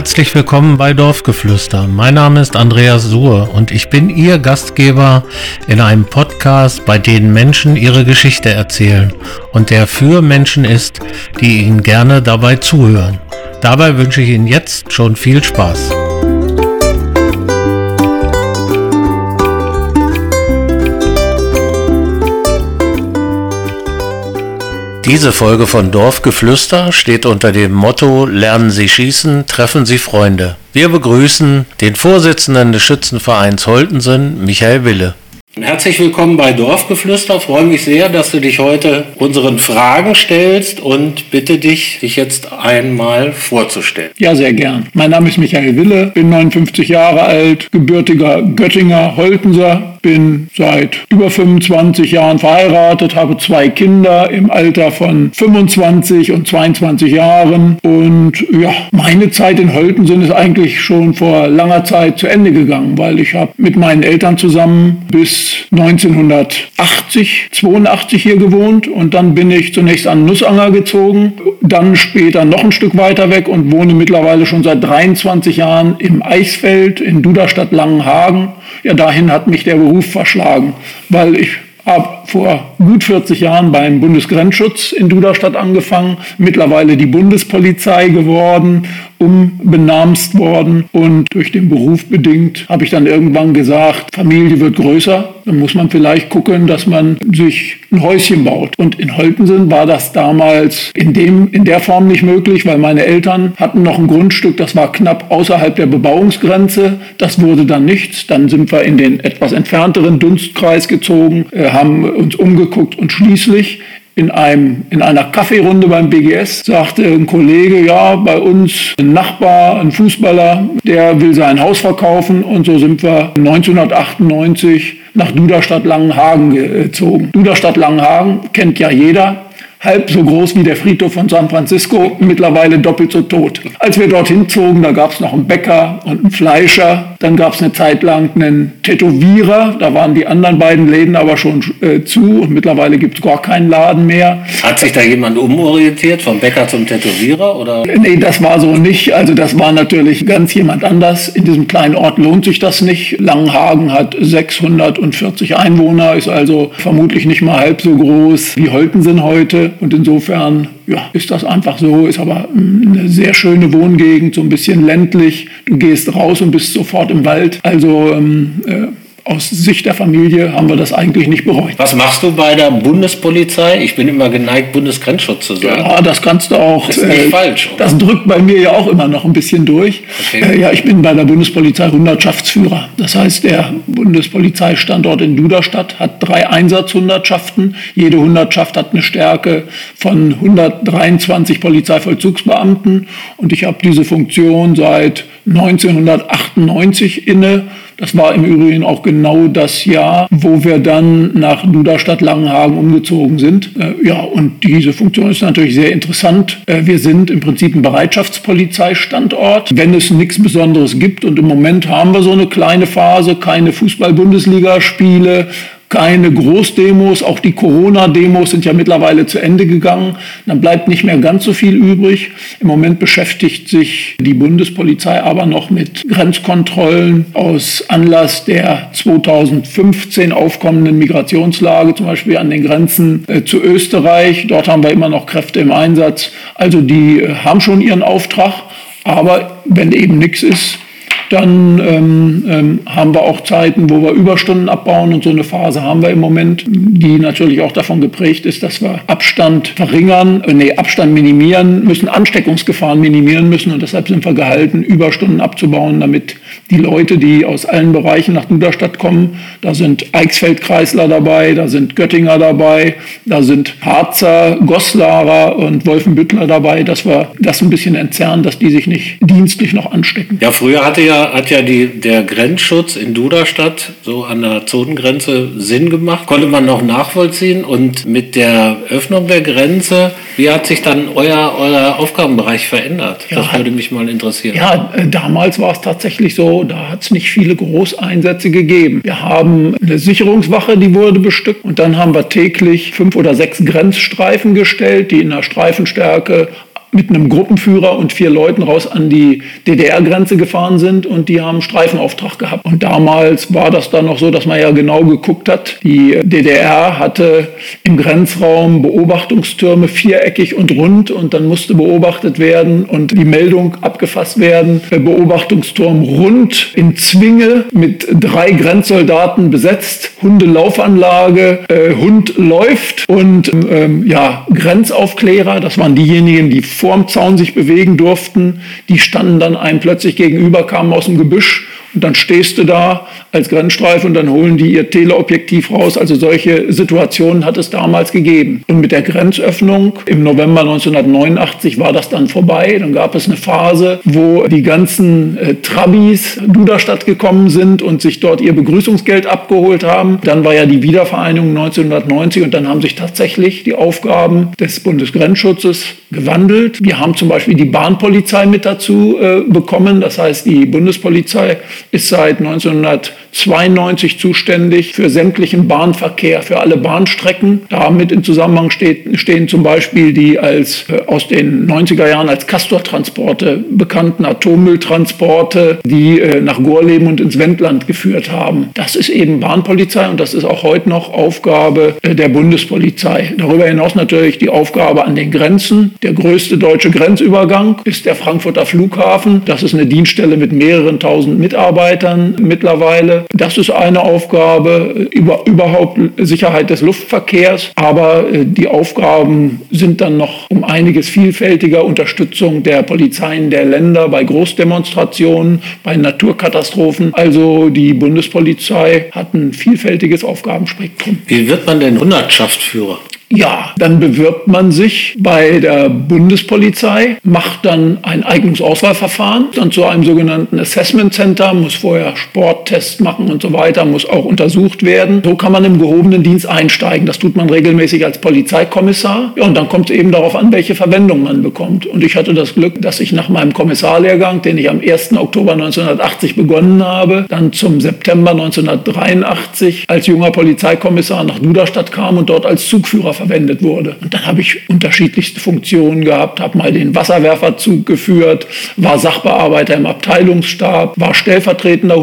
herzlich willkommen bei Dorfgeflüster. Mein Name ist Andreas Suhr und ich bin Ihr Gastgeber in einem Podcast, bei dem Menschen ihre Geschichte erzählen und der für Menschen ist, die Ihnen gerne dabei zuhören. Dabei wünsche ich Ihnen jetzt schon viel Spaß. Diese Folge von Dorfgeflüster steht unter dem Motto Lernen Sie schießen, treffen Sie Freunde. Wir begrüßen den Vorsitzenden des Schützenvereins Holtensen, Michael Wille. Herzlich willkommen bei Dorfgeflüster. Ich freue mich sehr, dass du dich heute unseren Fragen stellst und bitte dich, dich jetzt einmal vorzustellen. Ja, sehr gern. Mein Name ist Michael Wille, bin 59 Jahre alt, gebürtiger Göttinger Holtenser, bin seit über 25 Jahren verheiratet, habe zwei Kinder im Alter von 25 und 22 Jahren und ja, meine Zeit in Holtensen ist eigentlich schon vor langer Zeit zu Ende gegangen, weil ich habe mit meinen Eltern zusammen bis 1980, 82 hier gewohnt und dann bin ich zunächst an Nussanger gezogen, dann später noch ein Stück weiter weg und wohne mittlerweile schon seit 23 Jahren im Eichsfeld in Duderstadt Langenhagen. Ja, dahin hat mich der Beruf verschlagen, weil ich habe vor gut 40 Jahren beim Bundesgrenzschutz in Duderstadt angefangen, mittlerweile die Bundespolizei geworden, umbenamst worden und durch den Beruf bedingt habe ich dann irgendwann gesagt, Familie wird größer, dann muss man vielleicht gucken, dass man sich ein Häuschen baut. Und in Holtensen war das damals in, dem, in der Form nicht möglich, weil meine Eltern hatten noch ein Grundstück, das war knapp außerhalb der Bebauungsgrenze. Das wurde dann nichts. Dann sind wir in den etwas entfernteren Dunstkreis gezogen, äh, haben uns umgeguckt und schließlich in, einem, in einer Kaffeerunde beim BGS sagte ein Kollege, ja, bei uns ein Nachbar, ein Fußballer, der will sein Haus verkaufen und so sind wir 1998 nach Duderstadt Langenhagen gezogen. Duderstadt Langenhagen kennt ja jeder, halb so groß wie der Friedhof von San Francisco, mittlerweile doppelt so tot. Als wir dorthin zogen, da gab es noch einen Bäcker und einen Fleischer. Dann gab es eine Zeit lang einen Tätowierer. Da waren die anderen beiden Läden aber schon äh, zu und mittlerweile gibt es gar keinen Laden mehr. Hat sich da jemand umorientiert, vom Bäcker zum Tätowierer? Oder? Nee, das war so nicht. Also das war natürlich ganz jemand anders. In diesem kleinen Ort lohnt sich das nicht. Langenhagen hat 640 Einwohner, ist also vermutlich nicht mal halb so groß wie Holtensen heute. Und insofern ja, ist das einfach so, ist aber eine sehr schöne Wohngegend, so ein bisschen ländlich. Du gehst raus und bist sofort im Wald. Also ähm, äh, aus Sicht der Familie haben wir das eigentlich nicht bereut. Was machst du bei der Bundespolizei? Ich bin immer geneigt, Bundesgrenzschutz zu sagen. Ja, das kannst du auch. Das ist nicht äh, falsch. Oder? Das drückt bei mir ja auch immer noch ein bisschen durch. Okay. Äh, ja, ich bin bei der Bundespolizei Hundertschaftsführer. Das heißt, der Bundespolizeistandort in Duderstadt hat drei Einsatzhundertschaften. Jede Hundertschaft hat eine Stärke von 123 Polizeivollzugsbeamten. Und ich habe diese Funktion seit 1998 inne das war im Übrigen auch genau das Jahr, wo wir dann nach Duderstadt Langenhagen umgezogen sind. Äh, ja, und diese Funktion ist natürlich sehr interessant. Äh, wir sind im Prinzip ein Bereitschaftspolizeistandort. Wenn es nichts Besonderes gibt und im Moment haben wir so eine kleine Phase, keine Fußball-Bundesligaspiele, keine Großdemos, auch die Corona-Demos sind ja mittlerweile zu Ende gegangen. Dann bleibt nicht mehr ganz so viel übrig. Im Moment beschäftigt sich die Bundespolizei aber noch mit Grenzkontrollen aus Anlass der 2015 aufkommenden Migrationslage, zum Beispiel an den Grenzen äh, zu Österreich. Dort haben wir immer noch Kräfte im Einsatz. Also die äh, haben schon ihren Auftrag. Aber wenn eben nichts ist, dann ähm, ähm, haben wir auch Zeiten, wo wir Überstunden abbauen und so eine Phase haben wir im Moment, die natürlich auch davon geprägt ist, dass wir Abstand verringern, äh, nee, Abstand minimieren müssen, Ansteckungsgefahren minimieren müssen und deshalb sind wir gehalten, Überstunden abzubauen, damit die Leute, die aus allen Bereichen nach Duderstadt kommen, da sind Eichsfeld-Kreisler dabei, da sind Göttinger dabei, da sind Harzer, Goslarer und Wolfenbüttler dabei, dass wir das ein bisschen entzerren, dass die sich nicht dienstlich noch anstecken. Ja, früher hatte ja hat ja die, der Grenzschutz in Duderstadt so an der Zonengrenze Sinn gemacht. Konnte man noch nachvollziehen. Und mit der Öffnung der Grenze, wie hat sich dann euer, euer Aufgabenbereich verändert? Ja, das würde mich mal interessieren. Ja, äh, damals war es tatsächlich so, da hat es nicht viele Großeinsätze gegeben. Wir haben eine Sicherungswache, die wurde bestückt. Und dann haben wir täglich fünf oder sechs Grenzstreifen gestellt, die in der Streifenstärke mit einem Gruppenführer und vier Leuten raus an die DDR-Grenze gefahren sind und die haben Streifenauftrag gehabt. Und damals war das dann noch so, dass man ja genau geguckt hat. Die DDR hatte im Grenzraum Beobachtungstürme viereckig und rund und dann musste beobachtet werden und die Meldung abgefasst werden. Beobachtungsturm rund in Zwinge mit drei Grenzsoldaten besetzt, Hundelaufanlage, äh, Hund läuft und ähm, ja, Grenzaufklärer, das waren diejenigen, die vorm Zaun sich bewegen durften, die standen dann einem plötzlich gegenüber, kamen aus dem Gebüsch und dann stehst du da als Grenzstreife und dann holen die ihr Teleobjektiv raus. Also solche Situationen hat es damals gegeben. Und mit der Grenzöffnung im November 1989 war das dann vorbei. Dann gab es eine Phase, wo die ganzen äh, Trabis Duderstadt gekommen sind und sich dort ihr Begrüßungsgeld abgeholt haben. Dann war ja die Wiedervereinigung 1990 und dann haben sich tatsächlich die Aufgaben des Bundesgrenzschutzes gewandelt. Wir haben zum Beispiel die Bahnpolizei mit dazu äh, bekommen. Das heißt, die Bundespolizei ist seit 1992 zuständig für sämtlichen Bahnverkehr, für alle Bahnstrecken. Damit in Zusammenhang steht, stehen zum Beispiel die als äh, aus den 90er Jahren als Castor-Transporte bekannten Atommülltransporte, die äh, nach Gorleben und ins Wendland geführt haben. Das ist eben Bahnpolizei und das ist auch heute noch Aufgabe äh, der Bundespolizei. Darüber hinaus natürlich die Aufgabe an den Grenzen. Der größte deutsche Grenzübergang ist der Frankfurter Flughafen. Das ist eine Dienststelle mit mehreren tausend Mitarbeitern. Mitarbeitern mittlerweile. Das ist eine Aufgabe, über, überhaupt Sicherheit des Luftverkehrs. Aber äh, die Aufgaben sind dann noch um einiges vielfältiger. Unterstützung der Polizeien der Länder bei Großdemonstrationen, bei Naturkatastrophen. Also die Bundespolizei hat ein vielfältiges Aufgabenspektrum. Wie wird man denn Hundertschaftsführer? Ja, dann bewirbt man sich bei der Bundespolizei, macht dann ein Eignungsauswahlverfahren, dann zu einem sogenannten Assessment Center, muss vorher Sporttests machen und so weiter, muss auch untersucht werden. So kann man im gehobenen Dienst einsteigen. Das tut man regelmäßig als Polizeikommissar. Ja, und dann kommt es eben darauf an, welche Verwendung man bekommt. Und ich hatte das Glück, dass ich nach meinem Kommissarlehrgang, den ich am 1. Oktober 1980 begonnen habe, dann zum September 1983 als junger Polizeikommissar nach Duderstadt kam und dort als Zugführer verwendet wurde. Und dann habe ich unterschiedlichste Funktionen gehabt, habe mal den Wasserwerferzug geführt, war Sachbearbeiter im Abteilungsstab, war stellvertretender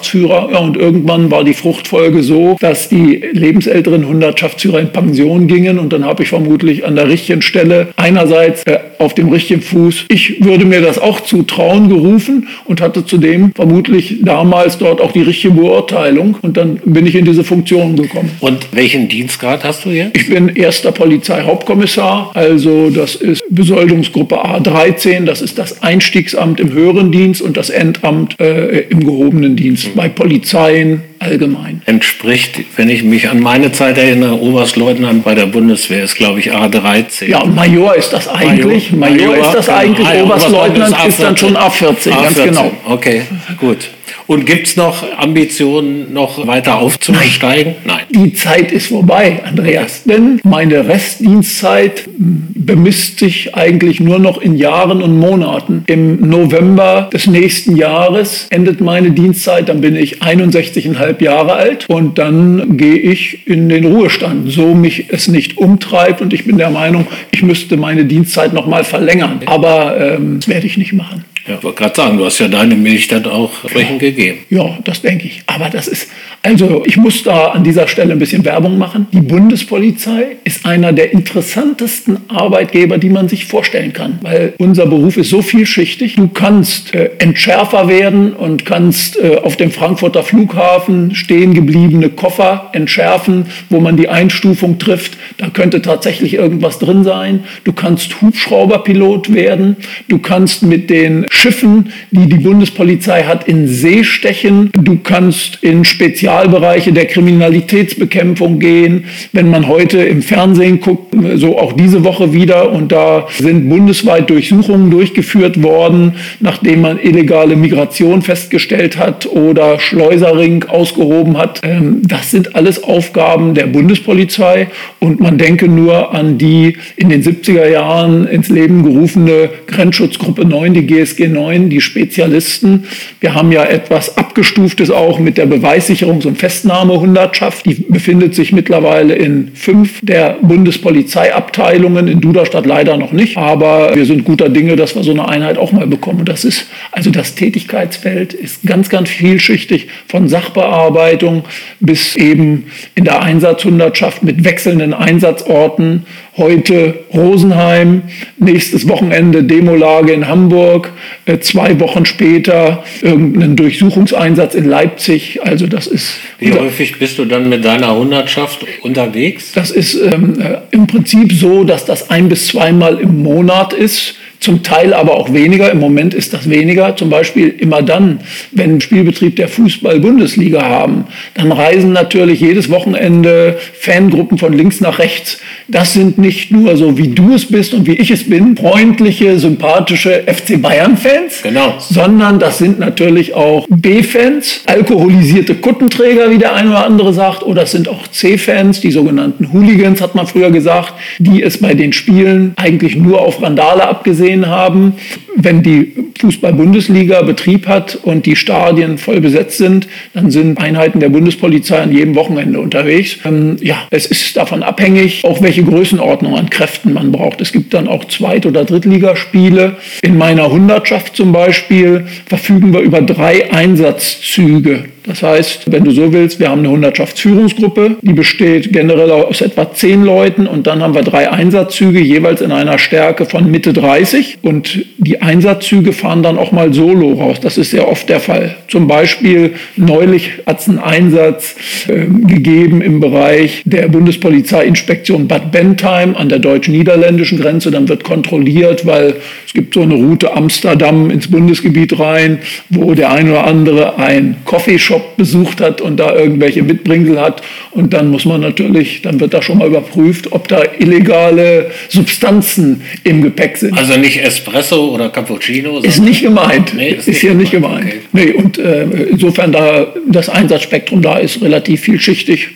Hundertschaftsführer. Ja, und irgendwann war die Fruchtfolge so, dass die lebensälteren Hundertschaftsführer in Pension gingen und dann habe ich vermutlich an der richtigen Stelle einerseits äh, auf dem richtigen Fuß, ich würde mir das auch zutrauen, gerufen und hatte zudem vermutlich damals dort auch die richtige Beurteilung und dann bin ich in diese Funktion gekommen. Und welchen Dienstgrad hast du jetzt? Ich bin erster Polizeihauptkommissar. Also das ist Besoldungsgruppe A13. Das ist das Einstiegsamt im höheren Dienst und das Endamt äh, im gehobenen Dienst bei Polizeien allgemein. Entspricht, wenn ich mich an meine Zeit erinnere, Oberstleutnant bei der Bundeswehr ist, glaube ich, A13. Ja, Major ist das eigentlich. Major, Major, ist das eigentlich. Genau. Oberstleutnant ist, ist, dann schon A14, A14, ganz genau. Okay, gut. Und gibt es noch Ambitionen, noch weiter aufzusteigen? Nein. Die Zeit ist vorbei, Andreas. Denn meine Restdienstzeit bemisst sich eigentlich nur noch in Jahren und Monaten. Im November des nächsten Jahres endet meine Dienstzeit, dann bin ich 61,5 Jahre alt und dann gehe ich in den Ruhestand, so mich es nicht umtreibt und ich bin der Meinung, ich müsste meine Dienstzeit noch mal verlängern. Aber ähm, das werde ich nicht machen. Ja, ich wollte gerade sagen, du hast ja deine Milch dann auch entsprechend gegeben. Ja, das denke ich. Aber das ist, also ich muss da an dieser Stelle ein bisschen Werbung machen. Die Bundespolizei ist einer der interessantesten Arbeitgeber, die man sich vorstellen kann, weil unser Beruf ist so vielschichtig. Du kannst äh, Entschärfer werden und kannst äh, auf dem Frankfurter Flughafen stehen gebliebene Koffer entschärfen, wo man die Einstufung trifft. Da könnte tatsächlich irgendwas drin sein. Du kannst Hubschrauberpilot werden. Du kannst mit den Schiffen, die die Bundespolizei hat, in See stechen. Du kannst in Spezialbereiche der Kriminalitätsbekämpfung gehen. Wenn man heute im Fernsehen guckt, so auch diese Woche wieder, und da sind bundesweit Durchsuchungen durchgeführt worden, nachdem man illegale Migration festgestellt hat oder Schleusering ausgehoben hat. Ähm, das sind alles Aufgaben der Bundespolizei und man denke nur an die in den 70er Jahren ins Leben gerufene Grenzschutzgruppe 9, die GSG 9, die Spezialisten. Wir haben ja etwas abgestuftes auch mit der Beweissicherungs- und Festnahmehundertschaft. Die befindet sich mittlerweile in fünf der Bundespolizeiabteilungen, in Duderstadt leider noch nicht. Aber wir sind guter Dinge, dass wir so eine Einheit auch mal bekommen. Das ist, also das Tätigkeitsfeld ist ganz, ganz vielschichtig von Sachbearbeitung bis eben in der Einsatzhundertschaft mit wechselnden Einsatzorten Heute Rosenheim, nächstes Wochenende Demolage in Hamburg, äh, zwei Wochen später irgendeinen Durchsuchungseinsatz in Leipzig. Also das ist. Wie häufig bist du dann mit deiner Hundertschaft unterwegs? Das ist ähm, äh, im Prinzip so, dass das ein bis zweimal im Monat ist zum Teil aber auch weniger. Im Moment ist das weniger. Zum Beispiel immer dann, wenn Spielbetrieb der Fußball-Bundesliga haben, dann reisen natürlich jedes Wochenende Fangruppen von links nach rechts. Das sind nicht nur so, wie du es bist und wie ich es bin, freundliche, sympathische FC Bayern-Fans, genau. sondern das sind natürlich auch B-Fans, alkoholisierte Kuttenträger, wie der eine oder andere sagt, oder es sind auch C-Fans, die sogenannten Hooligans, hat man früher gesagt, die es bei den Spielen eigentlich nur auf Randale abgesehen gesehen haben, wenn die Fußball-Bundesliga Betrieb hat und die Stadien voll besetzt sind, dann sind Einheiten der Bundespolizei an jedem Wochenende unterwegs. Ähm, ja, es ist davon abhängig, auch welche Größenordnung an Kräften man braucht. Es gibt dann auch Zweit- oder Drittligaspiele. In meiner Hundertschaft zum Beispiel verfügen wir über drei Einsatzzüge. Das heißt, wenn du so willst, wir haben eine Hundertschaftsführungsgruppe, die besteht generell aus etwa zehn Leuten und dann haben wir drei Einsatzzüge, jeweils in einer Stärke von Mitte 30 und die Einsatzzüge fahren dann auch mal solo raus. Das ist sehr oft der Fall. Zum Beispiel neulich hat es einen Einsatz äh, gegeben im Bereich der Bundespolizeiinspektion Bad Bentheim an der deutsch-niederländischen Grenze. Dann wird kontrolliert, weil es gibt so eine Route Amsterdam ins Bundesgebiet rein, wo der ein oder andere ein Coffeeshop besucht hat und da irgendwelche Mitbringsel hat. Und dann muss man natürlich, dann wird da schon mal überprüft, ob da illegale Substanzen im Gepäck sind. Also nicht Espresso oder Cappuccino? Ist nicht gemeint. Nee, ist, ist hier nicht gemeint. Okay. Nee, und äh, insofern da das Einsatzspektrum da ist relativ vielschichtig.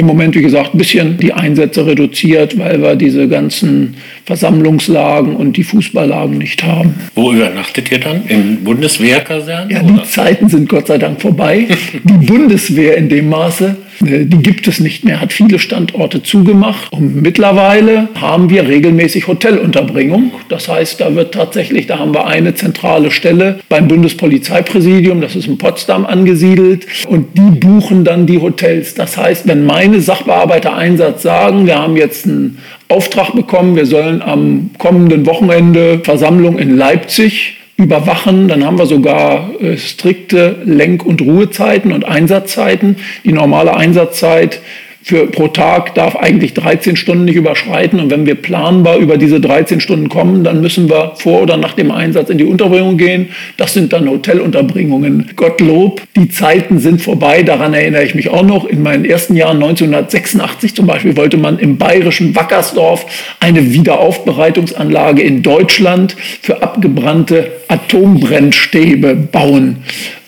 Im Moment, wie gesagt, ein bisschen die Einsätze reduziert, weil wir diese ganzen Versammlungslagen und die Fußballlagen nicht haben. Wo übernachtet ihr dann? In Bundeswehrkasernen? Ja, die Zeiten sind Gott sei Dank vorbei. die Bundeswehr in dem Maße, die gibt es nicht mehr, hat viele Standorte zugemacht. Und mittlerweile haben wir regelmäßig Hotelunterbringung. Das heißt, da wird tatsächlich, da haben wir eine zentrale Stelle beim Bundespolizeipräsidium, das ist in Potsdam angesiedelt. Und die buchen dann die Hotels. Das heißt, wenn meine Sachbearbeiter Einsatz sagen, wir haben jetzt einen Auftrag bekommen, wir sollen am kommenden Wochenende Versammlung in Leipzig überwachen. Dann haben wir sogar äh, strikte Lenk- und Ruhezeiten und Einsatzzeiten. Die normale Einsatzzeit für pro Tag darf eigentlich 13 Stunden nicht überschreiten. Und wenn wir planbar über diese 13 Stunden kommen, dann müssen wir vor oder nach dem Einsatz in die Unterbringung gehen. Das sind dann Hotelunterbringungen. Gottlob, die Zeiten sind vorbei. Daran erinnere ich mich auch noch. In meinen ersten Jahren 1986 zum Beispiel wollte man im bayerischen Wackersdorf eine Wiederaufbereitungsanlage in Deutschland für abgebrannte Atombrennstäbe bauen.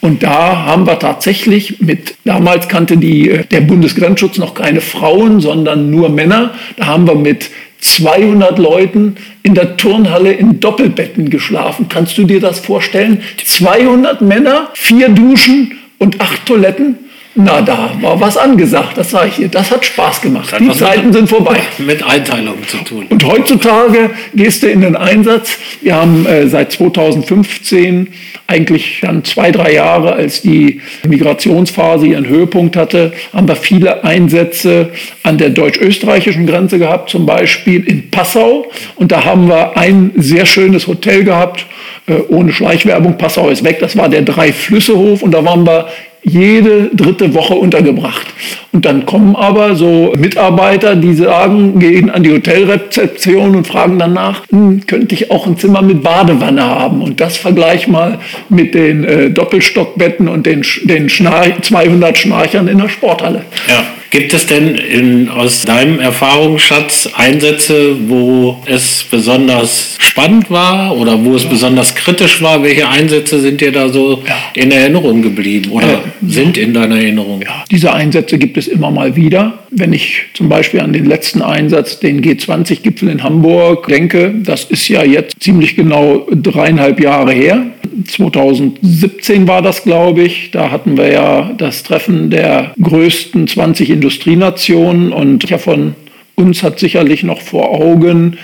Und da haben wir tatsächlich mit, damals kannte die, äh, der Bundesgrenzschutz noch keine Frauen, sondern nur Männer. Da haben wir mit 200 Leuten in der Turnhalle in Doppelbetten geschlafen. Kannst du dir das vorstellen? 200 Männer, vier Duschen und acht Toiletten. Na, da war was angesagt, das sage ich dir. Das hat Spaß gemacht. Die Zeiten sind vorbei. Mit Einteilungen zu tun. Und heutzutage gehst du in den Einsatz. Wir haben äh, seit 2015 eigentlich dann zwei, drei Jahre, als die Migrationsphase ihren Höhepunkt hatte, haben wir viele Einsätze an der deutsch-österreichischen Grenze gehabt, zum Beispiel in Passau. Und da haben wir ein sehr schönes Hotel gehabt, äh, ohne Schleichwerbung. Passau ist weg, das war der Drei-Flüsse-Hof. Und da waren wir jede dritte Woche untergebracht. Und dann kommen aber so Mitarbeiter, die sagen, gehen an die Hotelrezeption und fragen danach, hm, könnte ich auch ein Zimmer mit Badewanne haben? Und das vergleich mal mit den äh, Doppelstockbetten und den, den Schnarch 200 Schnarchern in der Sporthalle. Ja. Gibt es denn in, aus deinem Erfahrungsschatz Einsätze, wo es besonders spannend war oder wo es ja. besonders kritisch war? Welche Einsätze sind dir da so ja. in Erinnerung geblieben oder äh, sind in deiner Erinnerung? Ja, diese Einsätze gibt es immer mal wieder. Wenn ich zum Beispiel an den letzten Einsatz, den G20-Gipfel in Hamburg, denke, das ist ja jetzt ziemlich genau dreieinhalb Jahre her. 2017 war das, glaube ich. Da hatten wir ja das Treffen der größten 20 Industrienationen und von uns hat sicherlich noch vor Augen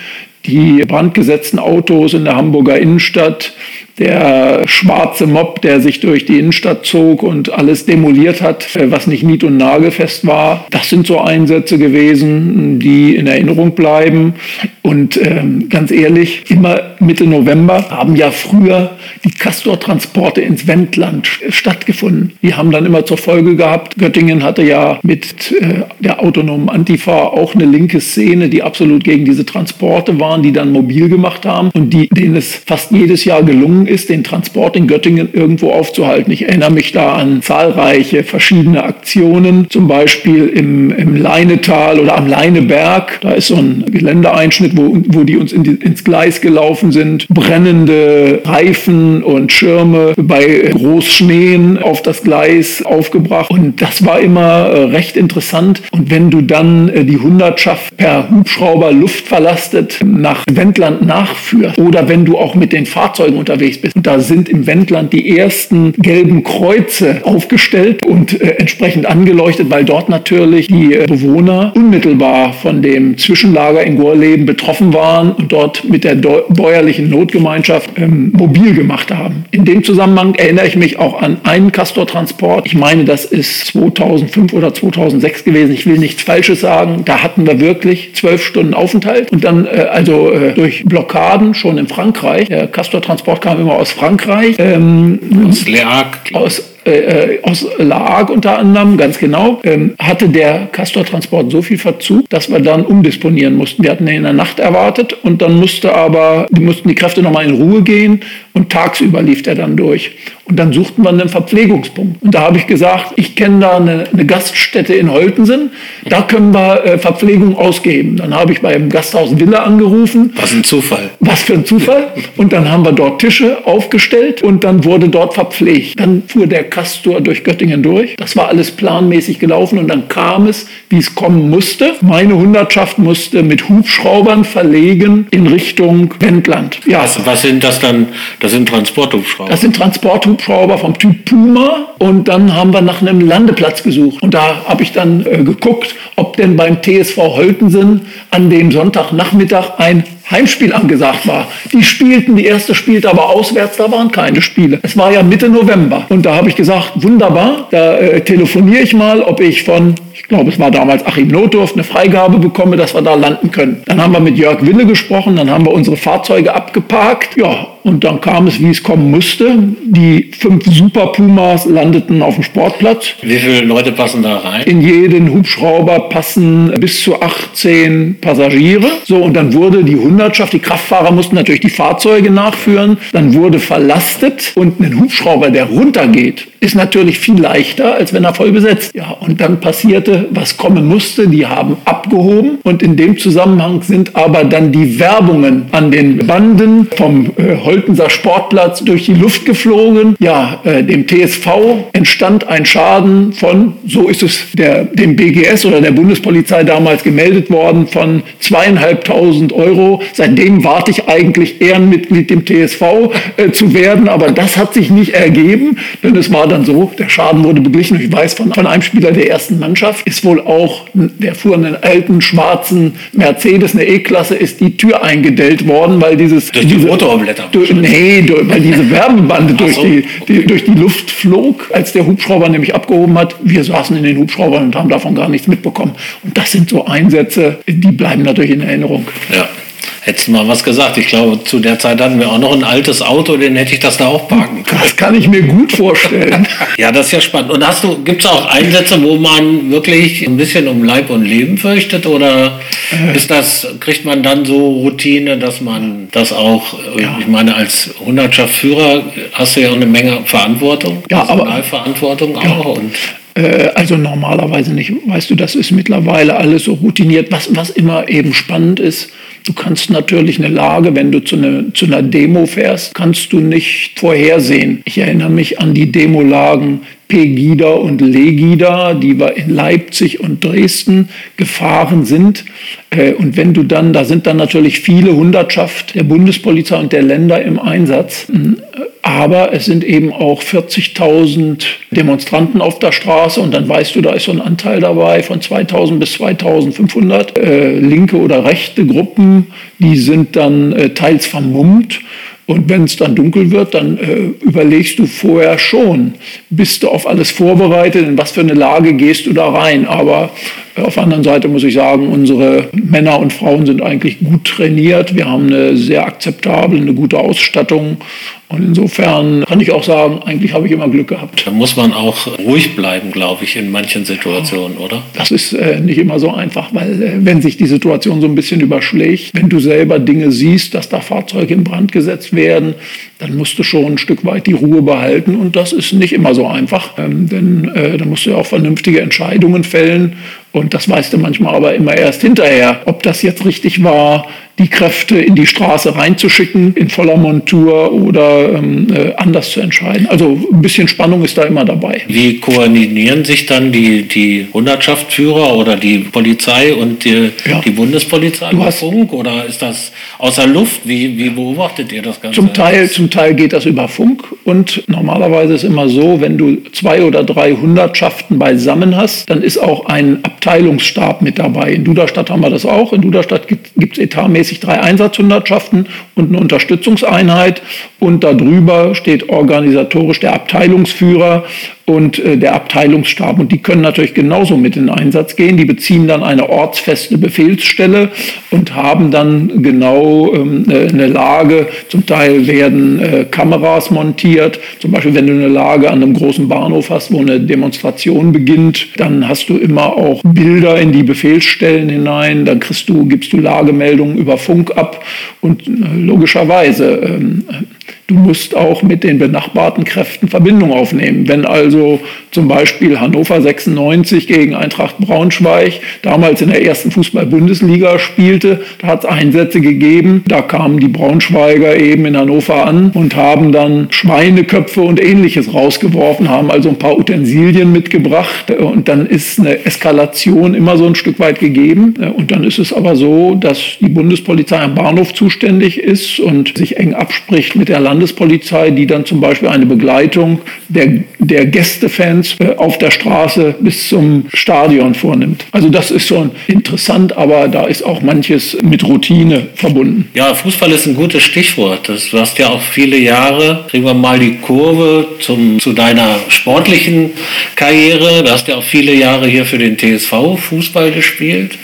die brandgesetzten Autos in der Hamburger Innenstadt, der schwarze Mob, der sich durch die Innenstadt zog und alles demoliert hat, äh, was nicht nied- und nagelfest war. Das sind so Einsätze gewesen, die in Erinnerung bleiben. Und ähm, ganz ehrlich, immer Mitte November haben ja früher die Castor-Transporte ins Wendland stattgefunden. Die haben dann immer zur Folge gehabt, Göttingen hatte ja mit äh, der autonomen Antifa auch eine linke Szene, die absolut gegen diese Transporte waren, die dann mobil gemacht haben und die, denen es fast jedes Jahr gelungen ist, den Transport in Göttingen irgendwo aufzuhalten. Ich erinnere mich da an zahlreiche verschiedene Aktionen, zum Beispiel im, im Leinetal oder am Leineberg. Da ist so ein Geländeeinschnitt, wo, wo die uns in die, ins Gleis gelaufen sind. Brennende Reifen und Schirme bei Großschneen auf das Gleis aufgebracht. Und das war immer äh, recht interessant. Und wenn du dann äh, die Hundertschaft per Hubschrauber luftverlastet nach Wendland nachführst oder wenn du auch mit den Fahrzeugen unterwegs bist. Und da sind im Wendland die ersten gelben Kreuze aufgestellt und äh, entsprechend angeleuchtet, weil dort natürlich die äh, Bewohner unmittelbar von dem Zwischenlager in Gorleben betroffen waren und dort mit der bäuerlichen Notgemeinschaft ähm, mobil gemacht haben. In dem Zusammenhang erinnere ich mich auch an einen Castor-Transport. Ich meine, das ist 2005 oder 2006 gewesen. Ich will nichts Falsches sagen. Da hatten wir wirklich zwölf Stunden Aufenthalt und dann äh, also äh, durch Blockaden schon in Frankreich. Der Castor-Transport kam immer aus Frankreich. Ähm, aus Le Hague. Aus äh, äh, aus La Hague unter anderem, ganz genau, ähm, hatte der Castor-Transport so viel Verzug, dass wir dann umdisponieren mussten. Wir hatten ihn in der Nacht erwartet und dann musste aber, die mussten die Kräfte nochmal in Ruhe gehen und tagsüber lief er dann durch. Und dann suchten wir einen Verpflegungspunkt. Und da habe ich gesagt, ich kenne da eine, eine, Gaststätte in Holtensen, da können wir äh, Verpflegung ausgeben. Dann habe ich beim Gasthaus Villa angerufen. Was ein Zufall. Was für ein Zufall. Und dann haben wir dort Tische aufgestellt und dann wurde dort verpflegt. Dann fuhr der Castor durch Göttingen durch. Das war alles planmäßig gelaufen und dann kam es, wie es kommen musste. Meine Hundertschaft musste mit Hubschraubern verlegen in Richtung Wendland. Ja. Was, was sind das dann? Das sind Transporthubschrauber. Das sind Transporthubschrauber vom Typ Puma und dann haben wir nach einem Landeplatz gesucht. Und da habe ich dann äh, geguckt, ob denn beim TSV Holtensen an dem Sonntagnachmittag ein Heimspiel angesagt war. Die spielten, die erste spielte aber auswärts, da waren keine Spiele. Es war ja Mitte November. Und da habe ich gesagt, wunderbar, da äh, telefoniere ich mal, ob ich von, ich glaube es war damals Achim Notdorf, eine Freigabe bekomme, dass wir da landen können. Dann haben wir mit Jörg Wille gesprochen, dann haben wir unsere Fahrzeuge abgeparkt. Ja, und dann kam es, wie es kommen musste. Die fünf Super Pumas landeten auf dem Sportplatz. Wie viele Leute passen da rein? In jeden Hubschrauber passen bis zu 18 Passagiere. So, und dann wurde die Hundertschaft, die Kraftfahrer mussten natürlich die Fahrzeuge nachführen. Dann wurde verlastet und ein Hubschrauber, der runtergeht, ist natürlich viel leichter, als wenn er voll besetzt. Ja, und dann passierte, was kommen musste. Die haben abgehoben und in dem Zusammenhang sind aber dann die Werbungen an den Banden vom äh, Holtenser Sportplatz durch die Luft geflogen. Ja, äh, dem TSV entstand ein Schaden von, so ist es der, dem BGS oder der Bundespolizei damals gemeldet worden, von zweieinhalbtausend Euro. Seitdem warte ich eigentlich Ehrenmitglied dem TSV äh, zu werden, aber das hat sich nicht ergeben, denn es war dann so, der Schaden wurde beglichen. Ich weiß von, von einem Spieler der ersten Mannschaft, ist wohl auch, der fuhr einen alten schwarzen Mercedes, eine E-Klasse, ist die Tür eingedellt worden, weil dieses... Durch die diese, Motorblätter. Durch, nee, durch, weil diese Werbebande durch, so. die, die, durch die Luft flog, als der Hubschrauber nämlich abgehoben hat. Wir saßen in den Hubschraubern und haben davon gar nichts mitbekommen. Und das sind so Einsätze, die bleiben natürlich in Erinnerung. Ja. Hättest du mal was gesagt. Ich glaube, zu der Zeit hatten wir auch noch ein altes Auto, den hätte ich das da auch parken können. Das kann ich mir gut vorstellen. ja, das ist ja spannend. Und hast du, gibt es auch Einsätze, wo man wirklich ein bisschen um Leib und Leben fürchtet? Oder äh. ist das, kriegt man dann so Routine, dass man das auch, ja. ich meine, als Hundertschaftsführer hast du ja auch eine Menge Verantwortung, ja, aber, Verantwortung auch. Ja. Und äh, also normalerweise nicht. Weißt du, das ist mittlerweile alles so routiniert. Was, was immer eben spannend ist, Du kannst natürlich eine Lage, wenn du zu, eine, zu einer Demo fährst, kannst du nicht vorhersehen. Ich erinnere mich an die Demolagen Pegida und Legida, die wir in Leipzig und Dresden gefahren sind. Äh, und wenn du dann, da sind dann natürlich viele Hundertschaft der Bundespolizei und der Länder im Einsatz. Mhm. Aber es sind eben auch 40.000 Demonstranten auf der Straße und dann weißt du, da ist so ein Anteil dabei von 2.000 bis 2.500 äh, linke oder rechte Gruppen, die sind dann äh, teils vermummt und wenn es dann dunkel wird, dann äh, überlegst du vorher schon, bist du auf alles vorbereitet, in was für eine Lage gehst du da rein. Aber auf der anderen Seite muss ich sagen, unsere Männer und Frauen sind eigentlich gut trainiert. Wir haben eine sehr akzeptable, eine gute Ausstattung und insofern kann ich auch sagen, eigentlich habe ich immer Glück gehabt. Da muss man auch ruhig bleiben, glaube ich, in manchen Situationen, oder? Das ist äh, nicht immer so einfach, weil äh, wenn sich die Situation so ein bisschen überschlägt, wenn du selber Dinge siehst, dass da Fahrzeuge in Brand gesetzt werden, dann musst du schon ein Stück weit die Ruhe behalten und das ist nicht immer so einfach, ähm, denn äh, da musst du ja auch vernünftige Entscheidungen fällen und das weißt du manchmal aber immer erst hinterher, ob das jetzt richtig war, die Kräfte in die Straße reinzuschicken, in voller Montur oder ähm, äh, anders zu entscheiden. Also ein bisschen Spannung ist da immer dabei. Wie koordinieren sich dann die, die Hundertschaftsführer oder die Polizei und die, ja. die Bundespolizei du hast, Funk oder ist das außer Luft? Wie, wie beobachtet ihr das Ganze? Zum Teil, zum Teil geht das über Funk und normalerweise ist immer so, wenn du zwei oder drei Hundertschaften beisammen hast, dann ist auch ein Abteilungsstab mit dabei. In Duderstadt haben wir das auch. In Duderstadt gibt es etatmäßig regelmäßig drei Einsatzhundertschaften und eine Unterstützungseinheit. Und darüber steht organisatorisch der Abteilungsführer und äh, der Abteilungsstab. Und die können natürlich genauso mit in Einsatz gehen. Die beziehen dann eine ortsfeste Befehlsstelle und haben dann genau ähm, äh, eine Lage. Zum Teil werden äh, Kameras montiert. Zum Beispiel, wenn du eine Lage an einem großen Bahnhof hast, wo eine Demonstration beginnt, dann hast du immer auch Bilder in die Befehlsstellen hinein. Dann kriegst du, gibst du Lagemeldungen über Funk ab und äh, logischerweise ähm, Du musst auch mit den benachbarten Kräften Verbindung aufnehmen. Wenn also zum Beispiel Hannover 96 gegen Eintracht Braunschweig damals in der ersten Fußball-Bundesliga spielte, da hat es Einsätze gegeben. Da kamen die Braunschweiger eben in Hannover an und haben dann Schweineköpfe und ähnliches rausgeworfen, haben also ein paar Utensilien mitgebracht. Und dann ist eine Eskalation immer so ein Stück weit gegeben. Und dann ist es aber so, dass die Bundespolizei am Bahnhof zuständig ist und sich eng abspricht mit der Land Landespolizei, die dann zum Beispiel eine Begleitung der, der Gästefans äh, auf der Straße bis zum Stadion vornimmt. Also das ist schon interessant, aber da ist auch manches mit Routine verbunden. Ja, Fußball ist ein gutes Stichwort. Das, du hast ja auch viele Jahre, kriegen wir mal die Kurve zum, zu deiner sportlichen Karriere. Du hast ja auch viele Jahre hier für den TSV Fußball gespielt.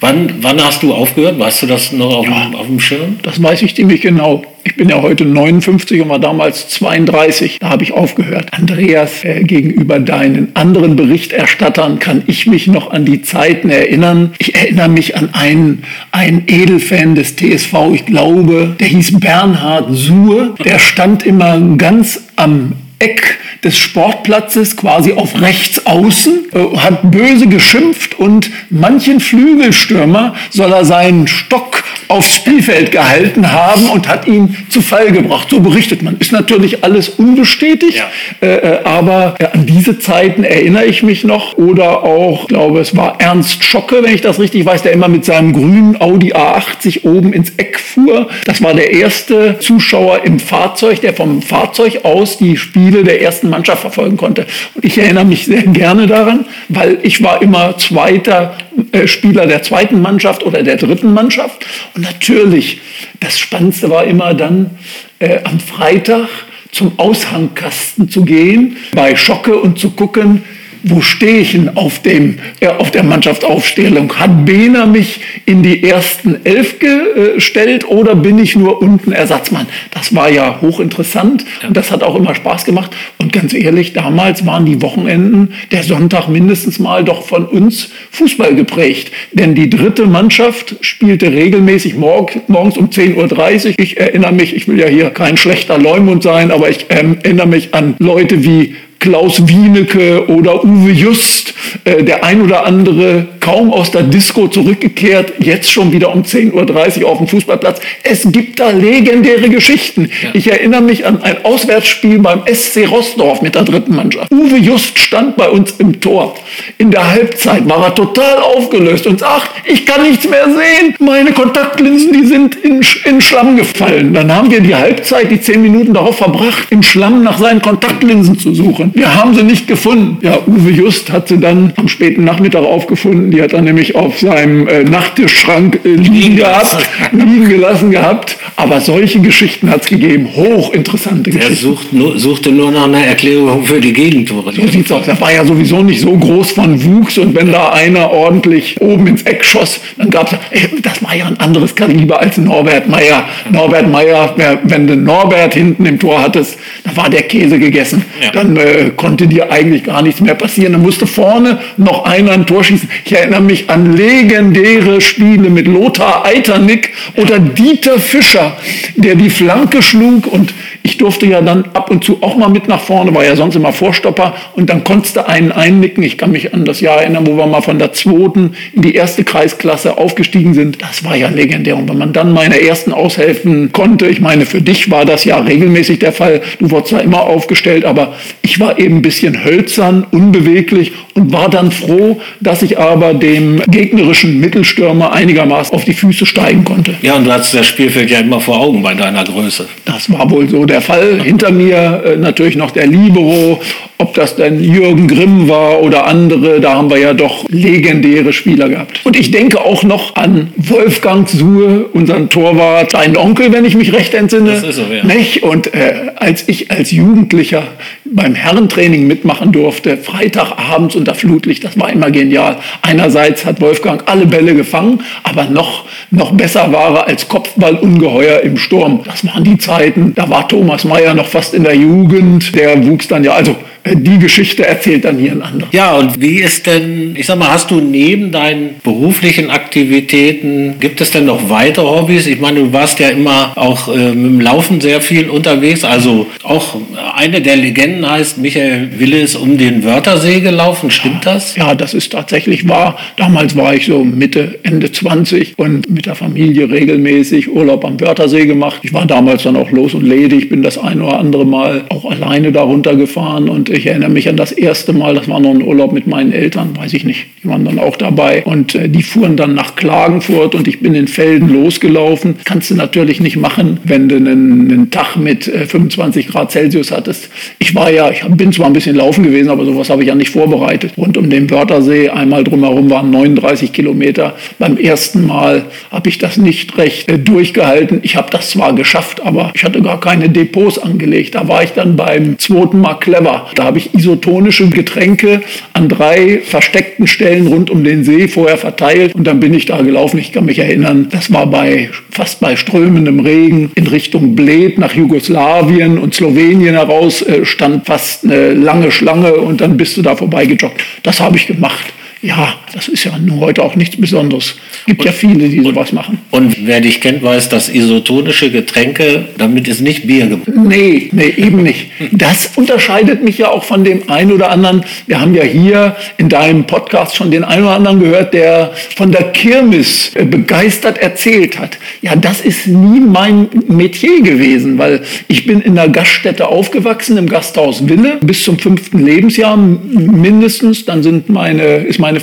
Wann, wann hast du aufgehört? Weißt du das noch auf, ja, dem, auf dem Schirm? Das weiß ich ziemlich genau. Ich bin ja heute 59 und war damals 32. Da habe ich aufgehört. Andreas, äh, gegenüber deinen anderen Berichterstattern kann ich mich noch an die Zeiten erinnern. Ich erinnere mich an einen, einen Edelfan des TSV, ich glaube, der hieß Bernhard Suhr. Der stand immer ganz am Eck des Sportplatzes, quasi auf rechts außen, äh, hat böse geschimpft und manchen Flügelstürmer soll er seinen Stock aufs Spielfeld gehalten haben und hat ihn zu Fall gebracht. So berichtet man. Ist natürlich alles unbestätigt, ja. äh, äh aber äh, an diese Zeiten erinnere ich mich noch. Oder auch, ich glaube, es war Ernst Schocke, wenn ich das richtig weiß, der immer mit seinem grünen Audi A80 oben ins Eck fuhr. Das war der erste Zuschauer im Fahrzeug, der vom Fahrzeug aus die Spiele der ersten Mannschaft verfolgen konnte. Und ich erinnere mich sehr gerne daran, weil ich war immer zweiter äh, Spieler der zweiten Mannschaft oder der dritten Mannschaft. Und natürlich, das Spannendste war immer dann äh, am Freitag zum Aushangkasten zu gehen, bei Schocke und zu gucken, wo stehe ich denn auf, dem, äh, auf der Mannschaftsaufstellung? Hat Behner mich in die ersten elf gestellt oder bin ich nur unten Ersatzmann? Das war ja hochinteressant und das hat auch immer Spaß gemacht. Und ganz ehrlich, damals waren die Wochenenden, der Sonntag mindestens mal doch von uns Fußball geprägt. Denn die dritte Mannschaft spielte regelmäßig morgens um 10.30 Uhr. Ich erinnere mich, ich will ja hier kein schlechter Leumund sein, aber ich ähm, erinnere mich an Leute wie Klaus Wienecke oder Uwe Just, äh, der ein oder andere kaum aus der Disco zurückgekehrt, jetzt schon wieder um 10.30 Uhr auf dem Fußballplatz. Es gibt da legendäre Geschichten. Ja. Ich erinnere mich an ein Auswärtsspiel beim SC Rossdorf mit der dritten Mannschaft. Uwe Just stand bei uns im Tor. In der Halbzeit war er total aufgelöst und sagt, ich kann nichts mehr sehen. Meine Kontaktlinsen, die sind in, in Schlamm gefallen. Dann haben wir die Halbzeit, die zehn Minuten darauf verbracht, im Schlamm nach seinen Kontaktlinsen zu suchen. Wir haben sie nicht gefunden. Ja, Uwe Just hat sie dann am späten Nachmittag aufgefunden. Die hat er nämlich auf seinem äh, Nachttischschrank äh, liegen gehabt, liegen gelassen gehabt. Aber solche Geschichten hat es gegeben. Hochinteressante Geschichten. Er sucht nur, suchte nur nach einer Erklärung für die Gegentore. So sieht's aus. Er war ja sowieso nicht so groß von Wuchs und wenn da einer ordentlich oben ins Eck schoss, dann gab es, das ja ein anderes Kaliber als Norbert Meyer. Norbert Meyer, wenn du Norbert hinten im Tor hattest, dann war der Käse gegessen. Ja. Dann äh, konnte dir eigentlich gar nichts mehr passieren. Dann musste vorne noch einer ein Tor schießen. Ich erinnere mich an legendäre Spiele mit Lothar Eiternick oder Dieter Fischer, der die Flanke schlug und ich durfte ja dann ab und zu auch mal mit nach vorne, war ja sonst immer Vorstopper und dann konntest du einen einnicken. Ich kann mich an das Jahr erinnern, wo wir mal von der zweiten in die erste Kreisklasse aufgestiegen sind. Das war ja legendär. Und wenn man dann meine ersten aushelfen konnte, ich meine, für dich war das ja regelmäßig der Fall. Du wurdest zwar immer aufgestellt, aber ich war eben ein bisschen hölzern, unbeweglich und war dann froh, dass ich aber dem gegnerischen Mittelstürmer einigermaßen auf die Füße steigen konnte. Ja, und du hattest das Spielfeld ja immer vor Augen bei deiner Größe. Das war wohl so der Fall. Hinter mir äh, natürlich noch der Libero, ob das denn Jürgen Grimm war oder andere, da haben wir ja doch legendäre Spieler gehabt. Und ich denke auch noch an Wolfgang Suhe, unseren Torwart, seinen Onkel, wenn ich mich recht entsinne. Das ist so, ja. Nicht? Und äh, als ich als Jugendlicher beim Herrentraining mitmachen durfte, Freitagabends unter Flutlicht, das war immer genial. Einerseits hat Wolfgang alle Bälle gefangen, aber noch, noch besser war er als Kopfballungeheuer im Sturm. Das waren die Zeiten, da war Thomas Mayer noch fast in der Jugend, der wuchs dann ja, also die Geschichte erzählt dann hier ein anderer. Ja, und wie ist denn, ich sag mal, hast du neben deinen beruflichen Aktivitäten, gibt es denn noch weitere Hobbys? Ich meine, du warst ja immer auch äh, mit dem Laufen sehr viel unterwegs. Also auch eine der Legenden heißt, Michael Wille ist um den Wörthersee gelaufen. Stimmt das? Ja, das ist tatsächlich wahr. Damals war ich so Mitte, Ende 20 und mit der Familie regelmäßig Urlaub am Wörthersee gemacht. Ich war damals dann auch los und ledig, bin das ein oder andere Mal auch alleine darunter gefahren und ich erinnere mich an das erste Mal, das war noch ein Urlaub mit meinen Eltern, weiß ich nicht. Die waren dann auch dabei und äh, die fuhren dann nach Klagenfurt und ich bin in Felden losgelaufen. Kannst du natürlich nicht machen, wenn du einen, einen Tag mit äh, 25 Grad Celsius hattest. Ich war ja, ich bin zwar ein bisschen laufen gewesen, aber sowas habe ich ja nicht vorbereitet. Rund um den Wörthersee, einmal drumherum waren 39 Kilometer. Beim ersten Mal habe ich das nicht recht äh, durchgehalten. Ich habe das zwar geschafft, aber ich hatte gar keine Depots angelegt. Da war ich dann beim zweiten Mal clever. Da habe ich isotonische Getränke an drei versteckten Stellen rund um den See vorher verteilt und dann bin ich da gelaufen. Ich kann mich erinnern, das war bei fast bei strömendem Regen in Richtung Bled nach Jugoslawien und Slowenien heraus äh, stand fast eine lange Schlange und dann bist du da vorbeigejoggt. Das habe ich gemacht ja, das ist ja nur heute auch nichts Besonderes. Es gibt und, ja viele, die sowas machen. Und wer dich kennt, weiß, dass isotonische Getränke, damit ist nicht Bier gemacht. Nee, nee, eben nicht. Das unterscheidet mich ja auch von dem einen oder anderen. Wir haben ja hier in deinem Podcast schon den einen oder anderen gehört, der von der Kirmes äh, begeistert erzählt hat. Ja, das ist nie mein Metier gewesen, weil ich bin in der Gaststätte aufgewachsen, im Gasthaus Wille, bis zum fünften Lebensjahr mindestens. Dann sind meine, ist meine meine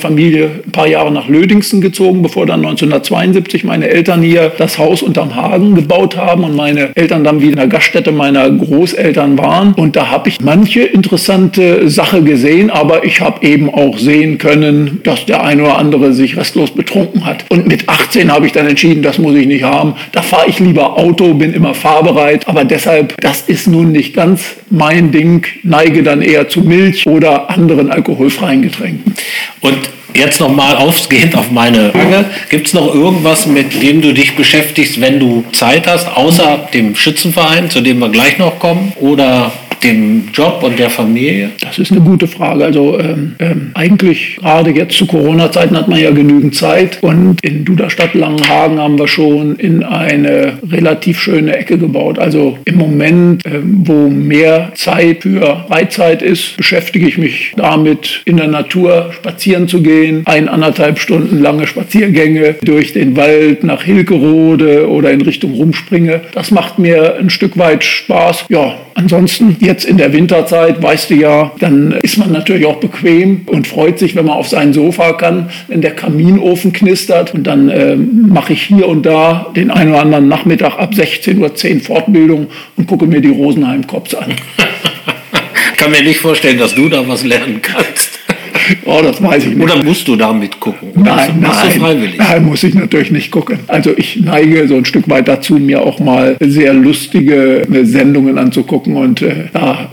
Ein paar Jahre nach Lödingsen gezogen, bevor dann 1972 meine Eltern hier das Haus unterm Hagen gebaut haben und meine Eltern dann wieder in der Gaststätte meiner Großeltern waren. Und da habe ich manche interessante Sache gesehen, aber ich habe eben auch sehen können, dass der eine oder andere sich restlos betrunken hat. Und mit 18 habe ich dann entschieden, das muss ich nicht haben. Da fahre ich lieber Auto, bin immer fahrbereit. Aber deshalb, das ist nun nicht ganz mein Ding, neige dann eher zu Milch oder anderen alkoholfreien Getränken. Und Jetzt nochmal ausgehend auf meine Frage. Gibt es noch irgendwas, mit dem du dich beschäftigst, wenn du Zeit hast, außer dem Schützenverein, zu dem wir gleich noch kommen? Oder dem Job und der Familie? Das ist eine gute Frage. Also ähm, ähm, eigentlich gerade jetzt zu Corona-Zeiten hat man ja genügend Zeit und in Duderstadt Langenhagen haben wir schon in eine relativ schöne Ecke gebaut. Also im Moment, ähm, wo mehr Zeit für Freizeit ist, beschäftige ich mich damit, in der Natur spazieren zu gehen. Ein, anderthalb Stunden lange Spaziergänge durch den Wald nach Hilkerode oder in Richtung Rumspringe. Das macht mir ein Stück weit Spaß. Ja, ansonsten jetzt in der Winterzeit, weißt du ja, dann ist man natürlich auch bequem und freut sich, wenn man auf sein Sofa kann, wenn der Kaminofen knistert. Und dann äh, mache ich hier und da den einen oder anderen Nachmittag ab 16.10 Uhr Fortbildung und gucke mir die Rosenheim-Cops an. Kann mir nicht vorstellen, dass du da was lernen kannst. Oh, das weiß ich nicht. Oder musst du da mitgucken? Nein, nein, freiwillig? nein, muss ich natürlich nicht gucken. Also ich neige so ein Stück weit dazu, mir auch mal sehr lustige äh, Sendungen anzugucken und äh, da,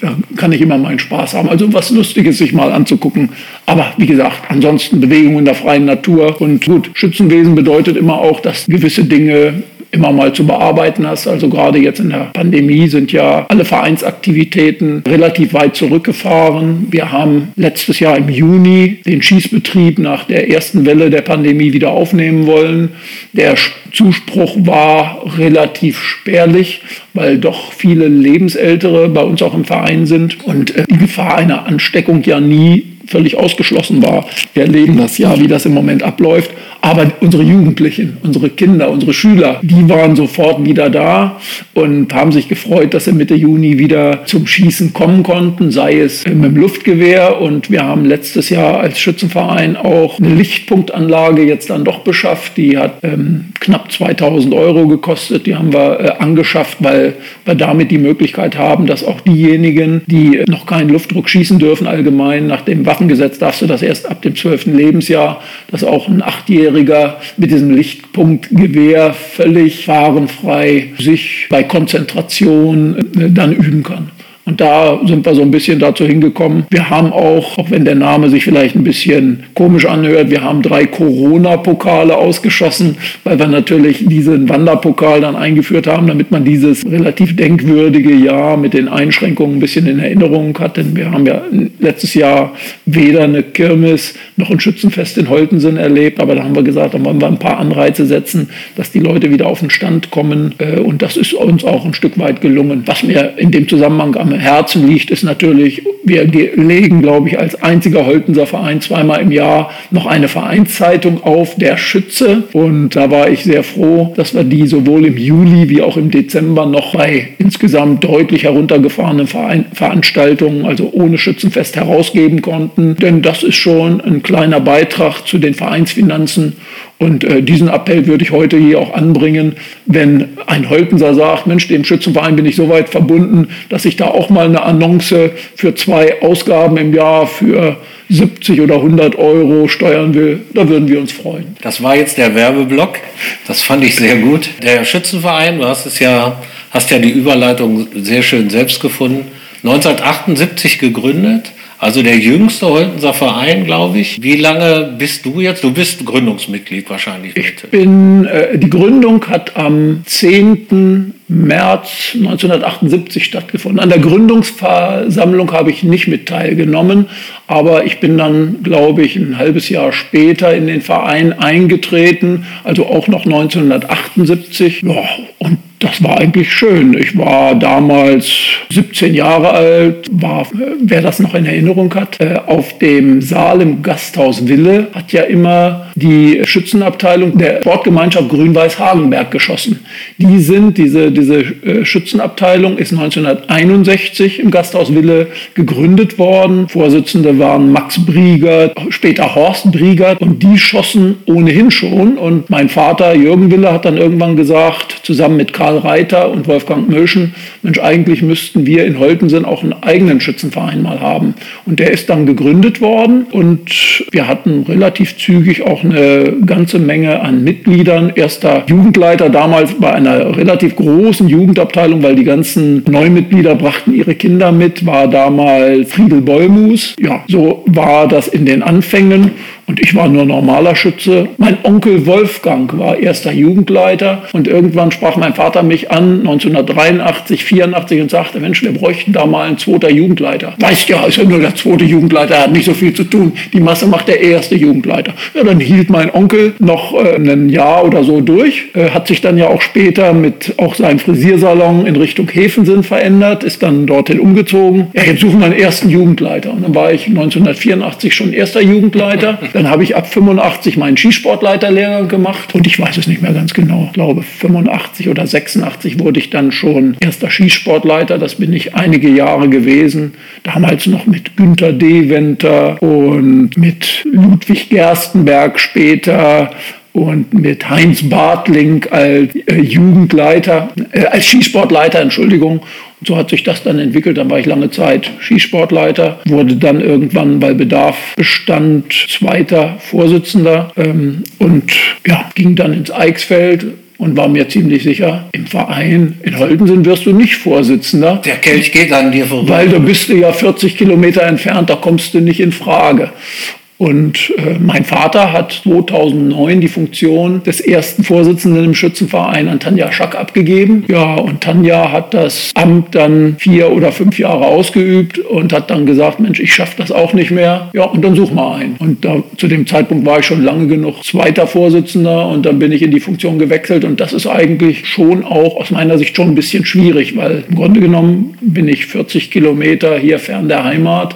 da kann ich immer meinen Spaß haben. Also was Lustiges sich mal anzugucken. Aber wie gesagt, ansonsten Bewegung in der freien Natur und gut, Schützenwesen bedeutet immer auch, dass gewisse Dinge immer mal zu bearbeiten hast. Also gerade jetzt in der Pandemie sind ja alle Vereinsaktivitäten relativ weit zurückgefahren. Wir haben letztes Jahr im Juni den Schießbetrieb nach der ersten Welle der Pandemie wieder aufnehmen wollen. Der Zuspruch war relativ spärlich, weil doch viele Lebensältere bei uns auch im Verein sind und äh, die Gefahr einer Ansteckung ja nie völlig ausgeschlossen war. Wir erleben das ja, wie das im Moment abläuft. Aber unsere Jugendlichen, unsere Kinder, unsere Schüler, die waren sofort wieder da und haben sich gefreut, dass sie Mitte Juni wieder zum Schießen kommen konnten, sei es mit dem Luftgewehr. Und wir haben letztes Jahr als Schützenverein auch eine Lichtpunktanlage jetzt dann doch beschafft. Die hat ähm, knapp 2000 Euro gekostet. Die haben wir äh, angeschafft, weil wir damit die Möglichkeit haben, dass auch diejenigen, die noch keinen Luftdruck schießen dürfen, allgemein nach dem Waffengesetz darfst du das erst ab dem 12. Lebensjahr, dass auch ein Achtjähriger Volljähriger mit diesem Lichtpunktgewehr völlig fahrenfrei sich bei Konzentration äh, dann üben kann. Und da sind wir so ein bisschen dazu hingekommen. Wir haben auch, auch wenn der Name sich vielleicht ein bisschen komisch anhört, wir haben drei Corona-Pokale ausgeschossen, weil wir natürlich diesen Wanderpokal dann eingeführt haben, damit man dieses relativ denkwürdige Jahr mit den Einschränkungen ein bisschen in Erinnerung hat. Denn wir haben ja letztes Jahr weder eine Kirmes noch ein Schützenfest in Holtensen erlebt, aber da haben wir gesagt, da wollen wir ein paar Anreize setzen, dass die Leute wieder auf den Stand kommen. Äh, und das ist uns auch ein Stück weit gelungen. Was mir in dem Zusammenhang am Herzen liegt, ist natürlich, wir legen, glaube ich, als einziger Holtenser Verein zweimal im Jahr noch eine Vereinszeitung auf, der Schütze. Und da war ich sehr froh, dass wir die sowohl im Juli wie auch im Dezember noch bei insgesamt deutlich heruntergefahrenen Verein Veranstaltungen, also ohne Schützenfest, herausgeben konnten. Denn das ist schon ein kleiner Beitrag zu den Vereinsfinanzen. Und äh, diesen Appell würde ich heute hier auch anbringen, wenn ein Holtenser sagt, Mensch, dem Schützenverein bin ich so weit verbunden, dass ich da auch mal eine Annonce für zwei Ausgaben im Jahr für 70 oder 100 Euro steuern will, da würden wir uns freuen. Das war jetzt der Werbeblock. Das fand ich sehr gut. Der Schützenverein, du hast es ja, hast ja die Überleitung sehr schön selbst gefunden. 1978 gegründet. Also der jüngste Holtenser Verein, glaube ich. Wie lange bist du jetzt? Du bist Gründungsmitglied wahrscheinlich. Ich bin, äh, die Gründung hat am 10. März 1978 stattgefunden. An der Gründungsversammlung habe ich nicht mit teilgenommen, aber ich bin dann, glaube ich, ein halbes Jahr später in den Verein eingetreten, also auch noch 1978. Ja, und das war eigentlich schön. Ich war damals 17 Jahre alt, war, wer das noch in Erinnerung hat, äh, auf dem Saal im Gasthaus Wille hat ja immer die Schützenabteilung der Sportgemeinschaft Grün-Weiß-Hagenberg geschossen. Die sind, diese, diese äh, Schützenabteilung ist 1961 im Gasthaus Wille gegründet worden. Vorsitzende waren Max Briegert, später Horst Briegert und die schossen ohnehin schon. Und mein Vater Jürgen Wille hat dann irgendwann gesagt, zusammen mit Karl Karl Reiter und Wolfgang Möschen, Mensch, eigentlich müssten wir in Holtensen auch einen eigenen Schützenverein mal haben. Und der ist dann gegründet worden und wir hatten relativ zügig auch eine ganze Menge an Mitgliedern. Erster Jugendleiter damals bei einer relativ großen Jugendabteilung, weil die ganzen Neumitglieder brachten ihre Kinder mit, war damals Friedel Bollmus. Ja, so war das in den Anfängen. Und ich war nur normaler Schütze. Mein Onkel Wolfgang war erster Jugendleiter und irgendwann sprach mein Vater mich an, 1983, 84 und sagte, Mensch, wir bräuchten da mal einen zweiter Jugendleiter. Weißt ja, ist ja nur der zweite Jugendleiter, hat nicht so viel zu tun. Die Masse macht der erste Jugendleiter. Ja, dann hielt mein Onkel noch äh, ein Jahr oder so durch, äh, hat sich dann ja auch später mit auch seinem Frisiersalon in Richtung Hefensinn verändert, ist dann dorthin umgezogen. Ja, jetzt suchen wir einen ersten Jugendleiter. Und dann war ich 1984 schon erster Jugendleiter. Dann habe ich ab 85 meinen Skisportleiterlehrgang gemacht und ich weiß es nicht mehr ganz genau. Ich glaube 85 oder 86 wurde ich dann schon erster Skisportleiter. Das bin ich einige Jahre gewesen. Damals noch mit Günter Deventer und mit Ludwig Gerstenberg später und mit Heinz Bartling als äh, Jugendleiter, äh, als Skisportleiter, Entschuldigung. Und so hat sich das dann entwickelt. Dann war ich lange Zeit Skisportleiter, wurde dann irgendwann bei Bedarf bestand zweiter Vorsitzender ähm, und ja, ging dann ins Eichsfeld und war mir ziemlich sicher, im Verein in Holtensen wirst du nicht Vorsitzender. Der Kelch geht an dir vorbei. Weil da bist du ja 40 Kilometer entfernt, da kommst du nicht in Frage. Und äh, mein Vater hat 2009 die Funktion des ersten Vorsitzenden im Schützenverein an Tanja Schack abgegeben. Ja, und Tanja hat das Amt dann vier oder fünf Jahre ausgeübt und hat dann gesagt, Mensch, ich schaffe das auch nicht mehr. Ja, und dann such mal einen. Und da, zu dem Zeitpunkt war ich schon lange genug zweiter Vorsitzender und dann bin ich in die Funktion gewechselt. Und das ist eigentlich schon auch aus meiner Sicht schon ein bisschen schwierig, weil im Grunde genommen bin ich 40 Kilometer hier fern der Heimat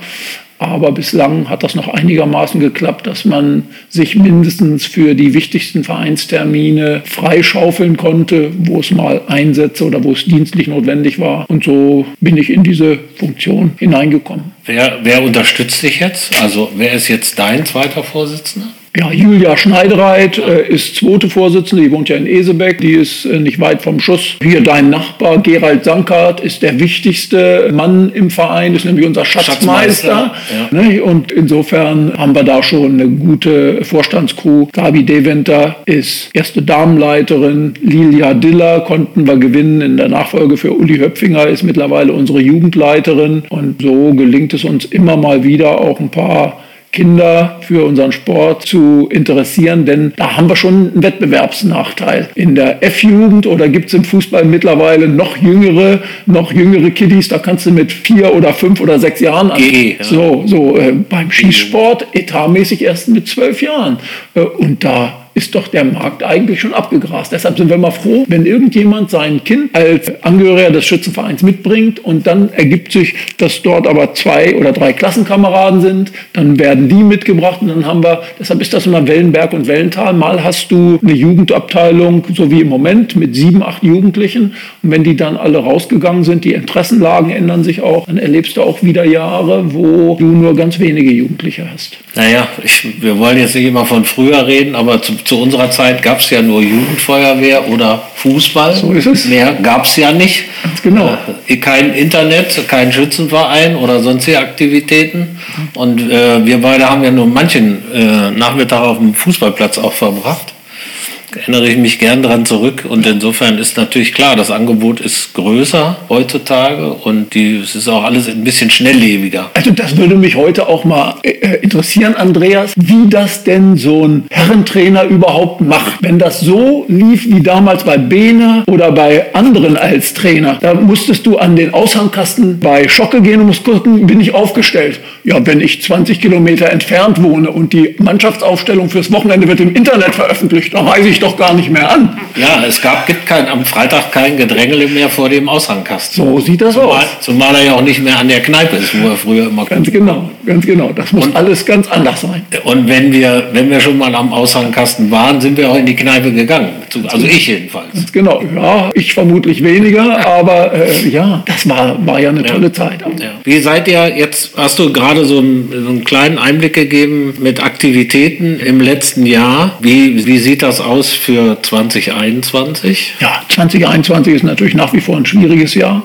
aber bislang hat das noch einigermaßen geklappt, dass man sich mindestens für die wichtigsten Vereinstermine freischaufeln konnte, wo es mal Einsätze oder wo es dienstlich notwendig war. Und so bin ich in diese Funktion hineingekommen. Wer, wer unterstützt dich jetzt? Also wer ist jetzt dein zweiter Vorsitzender? Ja, Julia Schneidereit äh, ist zweite Vorsitzende, die wohnt ja in Esebeck, die ist äh, nicht weit vom Schuss. Hier dein Nachbar Gerald Sankart ist der wichtigste Mann im Verein, ist nämlich unser Schatzmeister. Schatzmeister ja. ne? Und insofern haben wir da schon eine gute Vorstandscrew. Gabi Deventer ist erste Damenleiterin, Lilia Diller konnten wir gewinnen in der Nachfolge für Uli Höpfinger, ist mittlerweile unsere Jugendleiterin. Und so gelingt es uns immer mal wieder auch ein paar Kinder für unseren Sport zu interessieren, denn da haben wir schon einen Wettbewerbsnachteil. In der F-Jugend oder gibt es im Fußball mittlerweile noch jüngere, noch jüngere Kiddies, da kannst du mit vier oder fünf oder sechs Jahren an. Ja. So, so äh, beim Skisport etatmäßig erst mit zwölf Jahren. Äh, und da ist doch der Markt eigentlich schon abgegrast. Deshalb sind wir mal froh, wenn irgendjemand sein Kind als Angehöriger des Schützenvereins mitbringt und dann ergibt sich, dass dort aber zwei oder drei Klassenkameraden sind, dann werden die mitgebracht und dann haben wir, deshalb ist das immer Wellenberg und Wellental. Mal hast du eine Jugendabteilung, so wie im Moment, mit sieben, acht Jugendlichen und wenn die dann alle rausgegangen sind, die Interessenlagen ändern sich auch, dann erlebst du auch wieder Jahre, wo du nur ganz wenige Jugendliche hast. Naja, ich, wir wollen jetzt nicht immer von früher reden, aber zum zu unserer Zeit gab es ja nur Jugendfeuerwehr oder Fußball. So ist es. Mehr gab es ja nicht. Ganz genau. Äh, kein Internet, kein Schützenverein oder sonstige Aktivitäten. Und äh, wir beide haben ja nur manchen äh, Nachmittag auf dem Fußballplatz auch verbracht erinnere ich mich gern daran zurück. Und insofern ist natürlich klar, das Angebot ist größer heutzutage und die, es ist auch alles ein bisschen schnelllebiger. Also das würde mich heute auch mal äh, äh, interessieren, Andreas, wie das denn so ein Herrentrainer überhaupt macht. Wenn das so lief wie damals bei Bene oder bei anderen als Trainer, da musstest du an den Aushangkasten bei Schocke gehen und musst gucken, bin ich aufgestellt. Ja, wenn ich 20 Kilometer entfernt wohne und die Mannschaftsaufstellung fürs Wochenende wird im Internet veröffentlicht, dann reise ich doch gar nicht mehr an. Ja, es gab, gibt kein, am Freitag kein Gedrängele mehr vor dem Aushangkasten. So sieht das zumal, aus. Zumal er ja auch nicht mehr an der Kneipe ist, wo er früher immer Ganz genau, ganz genau. Das muss und, alles ganz anders sein. Und wenn wir, wenn wir schon mal am Aushangkasten waren, sind wir auch in die Kneipe gegangen. Also ich jedenfalls. Ganz genau. Ja, ich vermutlich weniger, aber äh, ja, das war, war ja eine ja. tolle Zeit. Ja. Wie seid ihr jetzt, hast du gerade so einen, so einen kleinen Einblick gegeben mit Aktivitäten im letzten Jahr. Wie, wie sieht das aus für 2021? Ja, 2021 ist natürlich nach wie vor ein schwieriges Jahr.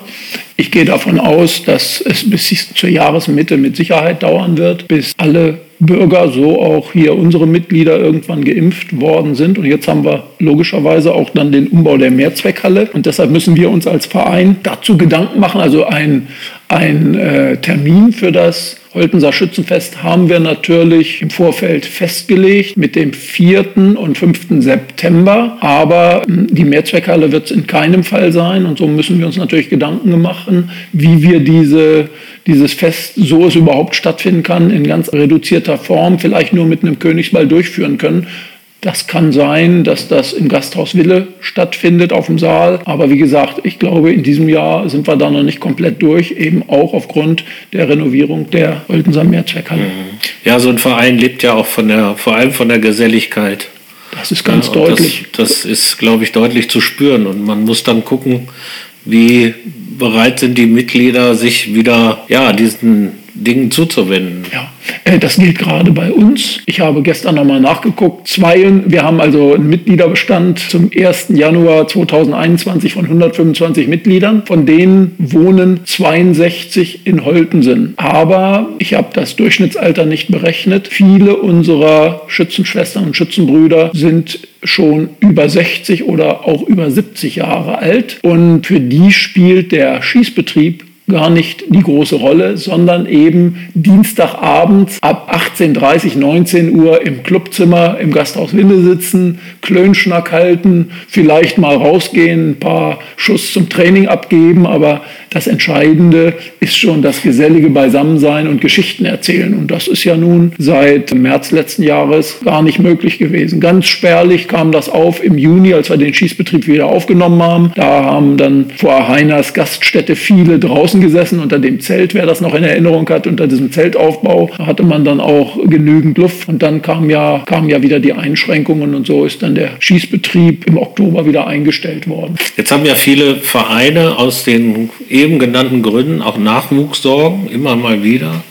Ich gehe davon aus, dass es bis zur Jahresmitte mit Sicherheit dauern wird, bis alle Bürger, so auch hier unsere Mitglieder irgendwann geimpft worden sind. Und jetzt haben wir logischerweise auch dann den Umbau der Mehrzweckhalle. Und deshalb müssen wir uns als Verein dazu Gedanken machen, also ein, ein äh, Termin für das Holtenser Schützenfest haben wir natürlich im Vorfeld festgelegt mit dem 4. und 5. September. Aber hm, die Mehrzweckhalle wird es in keinem Fall sein. Und so müssen wir uns natürlich Gedanken machen, wie wir diese, dieses Fest, so es überhaupt stattfinden kann, in ganz reduzierter Form, vielleicht nur mit einem Königsball durchführen können. Das kann sein, dass das im Gasthaus Wille stattfindet auf dem Saal. Aber wie gesagt, ich glaube, in diesem Jahr sind wir da noch nicht komplett durch, eben auch aufgrund der Renovierung der Oldenser Mehrzweckhalle. Mhm. Ja, so ein Verein lebt ja auch von der, vor allem von der Geselligkeit. Das ist ganz ja, deutlich. Das, das ist, glaube ich, deutlich zu spüren. Und man muss dann gucken, wie bereit sind die Mitglieder, sich wieder ja, diesen Dingen zuzuwenden. Ja, äh, das gilt gerade bei uns. Ich habe gestern nochmal nachgeguckt. Zwei, wir haben also einen Mitgliederbestand zum 1. Januar 2021 von 125 Mitgliedern. Von denen wohnen 62 in Holtensen. Aber ich habe das Durchschnittsalter nicht berechnet. Viele unserer Schützenschwestern und Schützenbrüder sind schon über 60 oder auch über 70 Jahre alt. Und für die spielt der Schießbetrieb gar nicht die große Rolle, sondern eben Dienstagabends ab 18.30, 19 Uhr im Clubzimmer im Gasthaus Winde sitzen, Klönschnack halten, vielleicht mal rausgehen, ein paar Schuss zum Training abgeben, aber das Entscheidende ist schon das gesellige Beisammensein und Geschichten erzählen. Und das ist ja nun seit März letzten Jahres gar nicht möglich gewesen. Ganz spärlich kam das auf im Juni, als wir den Schießbetrieb wieder aufgenommen haben. Da haben dann vor Heiners Gaststätte viele draußen gesessen unter dem Zelt, wer das noch in Erinnerung hat, unter diesem Zeltaufbau. Da hatte man dann auch genügend Luft. Und dann kamen ja, kamen ja wieder die Einschränkungen und so ist dann der Schießbetrieb im Oktober wieder eingestellt worden. Jetzt haben ja viele Vereine aus den eben genannten Gründen auch Nachwuchssorgen, immer mal wieder.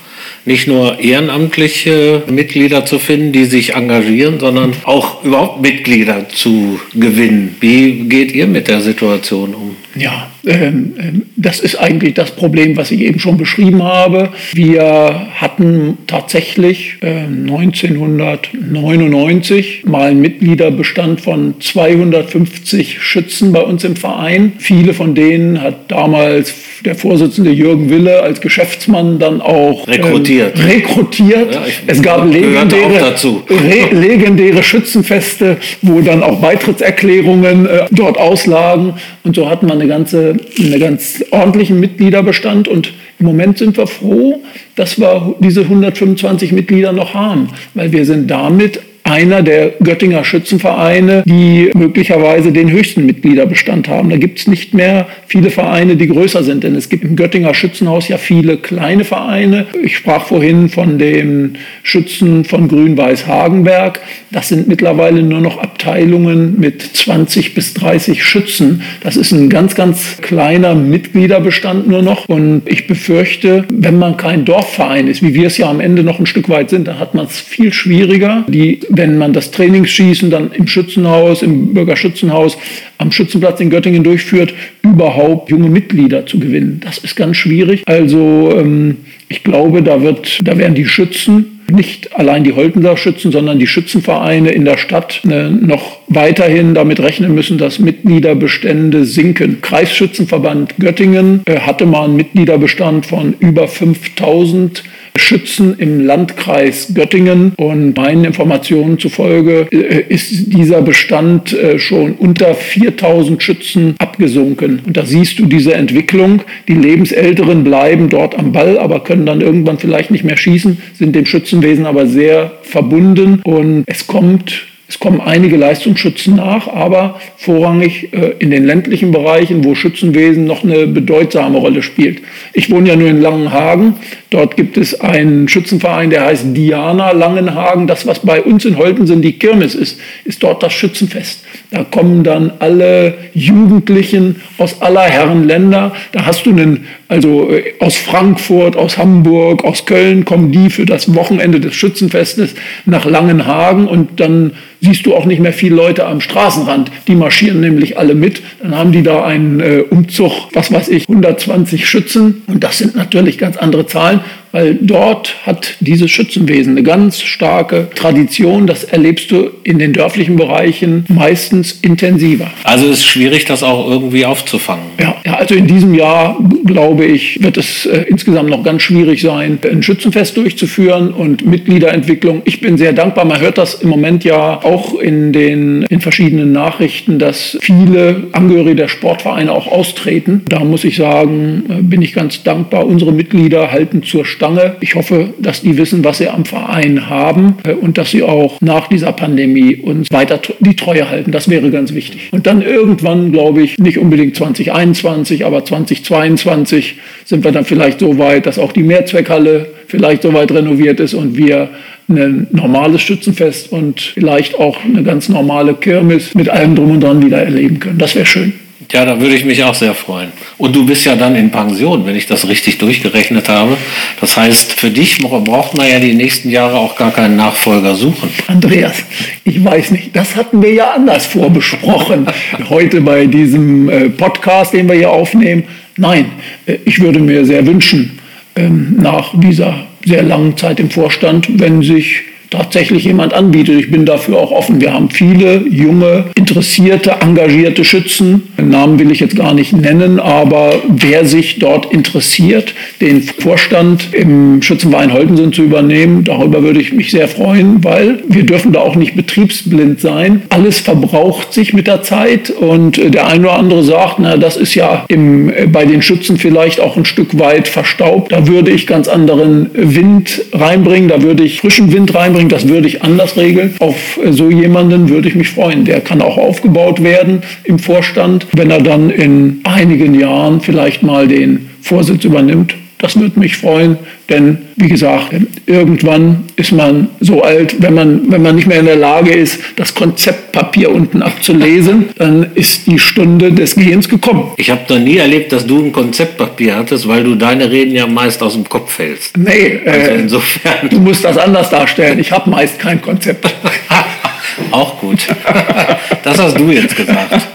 Nicht nur ehrenamtliche Mitglieder zu finden, die sich engagieren, sondern auch überhaupt Mitglieder zu gewinnen. Wie geht ihr mit der Situation um? Ja, das ist eigentlich das Problem, was ich eben schon beschrieben habe. Wir hatten tatsächlich äh, 1999 mal einen Mitgliederbestand von 250 Schützen bei uns im Verein. Viele von denen hat damals der Vorsitzende Jürgen Wille als Geschäftsmann dann auch rekrutiert. Ähm, rekrutiert. Ja, es gab legendäre, re legendäre Schützenfeste, wo dann auch Beitrittserklärungen äh, dort auslagen. Und so hat man eine ganze, einen ganz ordentlichen Mitgliederbestand und im Moment sind wir froh, dass wir diese 125 Mitglieder noch haben, weil wir sind damit einer der Göttinger Schützenvereine, die möglicherweise den höchsten Mitgliederbestand haben. Da gibt es nicht mehr viele Vereine, die größer sind, denn es gibt im Göttinger Schützenhaus ja viele kleine Vereine. Ich sprach vorhin von den Schützen von Grün-Weiß Hagenberg. Das sind mittlerweile nur noch Abteilungen mit 20 bis 30 Schützen. Das ist ein ganz, ganz kleiner Mitgliederbestand nur noch. Und ich befürchte, wenn man kein Dorfverein ist, wie wir es ja am Ende noch ein Stück weit sind, dann hat man es viel schwieriger, die wenn man das Trainingsschießen dann im Schützenhaus, im Bürgerschützenhaus, am Schützenplatz in Göttingen durchführt, überhaupt junge Mitglieder zu gewinnen. Das ist ganz schwierig. Also ähm, ich glaube, da, wird, da werden die Schützen, nicht allein die Holtenser Schützen, sondern die Schützenvereine in der Stadt äh, noch weiterhin damit rechnen müssen, dass Mitgliederbestände sinken. Kreisschützenverband Göttingen äh, hatte mal einen Mitgliederbestand von über 5000 Schützen im Landkreis Göttingen. Und meinen Informationen zufolge äh, ist dieser Bestand äh, schon unter 4000 Schützen abgesunken. Und da siehst du diese Entwicklung. Die Lebensälteren bleiben dort am Ball, aber können dann irgendwann vielleicht nicht mehr schießen, sind dem Schützenwesen aber sehr verbunden. Und es kommt es kommen einige Leistungsschützen nach, aber vorrangig äh, in den ländlichen Bereichen, wo Schützenwesen noch eine bedeutsame Rolle spielt. Ich wohne ja nur in Langenhagen. Dort gibt es einen Schützenverein, der heißt Diana Langenhagen. Das, was bei uns in Holtensen die Kirmes ist, ist dort das Schützenfest. Da kommen dann alle Jugendlichen aus aller Herren Länder. Da hast du einen, also äh, aus Frankfurt, aus Hamburg, aus Köln kommen die für das Wochenende des Schützenfestes nach Langenhagen und dann siehst du auch nicht mehr viele Leute am Straßenrand. Die marschieren nämlich alle mit. Dann haben die da einen äh, Umzug, was weiß ich, 120 Schützen. Und das sind natürlich ganz andere Zahlen. Weil dort hat dieses Schützenwesen eine ganz starke Tradition. Das erlebst du in den dörflichen Bereichen meistens intensiver. Also ist es schwierig, das auch irgendwie aufzufangen. Ja, ja also in diesem Jahr, glaube ich, wird es äh, insgesamt noch ganz schwierig sein, ein Schützenfest durchzuführen und Mitgliederentwicklung. Ich bin sehr dankbar. Man hört das im Moment ja auch in den in verschiedenen Nachrichten, dass viele Angehörige der Sportvereine auch austreten. Da muss ich sagen, äh, bin ich ganz dankbar. Unsere Mitglieder halten zur Stange. Ich hoffe, dass die wissen, was sie am Verein haben äh, und dass sie auch nach dieser Pandemie uns weiter die Treue halten. Das wäre ganz wichtig. Und dann irgendwann, glaube ich, nicht unbedingt 2021, aber 2022 sind wir dann vielleicht so weit, dass auch die Mehrzweckhalle vielleicht so weit renoviert ist und wir ein normales Schützenfest und vielleicht auch eine ganz normale Kirmes mit allem drum und dran wieder erleben können. Das wäre schön. Ja, da würde ich mich auch sehr freuen. Und du bist ja dann in Pension, wenn ich das richtig durchgerechnet habe. Das heißt, für dich braucht man ja die nächsten Jahre auch gar keinen Nachfolger suchen. Andreas, ich weiß nicht, das hatten wir ja anders vorbesprochen. Heute bei diesem äh, Podcast, den wir hier aufnehmen. Nein, äh, ich würde mir sehr wünschen, ähm, nach dieser sehr langen Zeit im Vorstand, wenn sich tatsächlich jemand anbietet. Ich bin dafür auch offen. Wir haben viele junge, interessierte, engagierte Schützen. Den Namen will ich jetzt gar nicht nennen, aber wer sich dort interessiert, den Vorstand im Schützenverein Holtensen zu übernehmen, darüber würde ich mich sehr freuen, weil wir dürfen da auch nicht betriebsblind sein. Alles verbraucht sich mit der Zeit und der eine oder andere sagt, na, das ist ja im, bei den Schützen vielleicht auch ein Stück weit verstaubt. Da würde ich ganz anderen Wind reinbringen, da würde ich frischen Wind reinbringen einbringt, das würde ich anders regeln. Auf so jemanden würde ich mich freuen. Der kann auch aufgebaut werden im Vorstand, wenn er dann in einigen Jahren vielleicht mal den Vorsitz übernimmt. Das würde mich freuen, denn wie gesagt, irgendwann ist man so alt, wenn man, wenn man nicht mehr in der Lage ist, das Konzeptpapier unten abzulesen, dann ist die Stunde des Gehens gekommen. Ich habe noch nie erlebt, dass du ein Konzeptpapier hattest, weil du deine Reden ja meist aus dem Kopf hältst. Nee, also äh, insofern. Du musst das anders darstellen. Ich habe meist kein Konzept. Auch gut. Das hast du jetzt gesagt.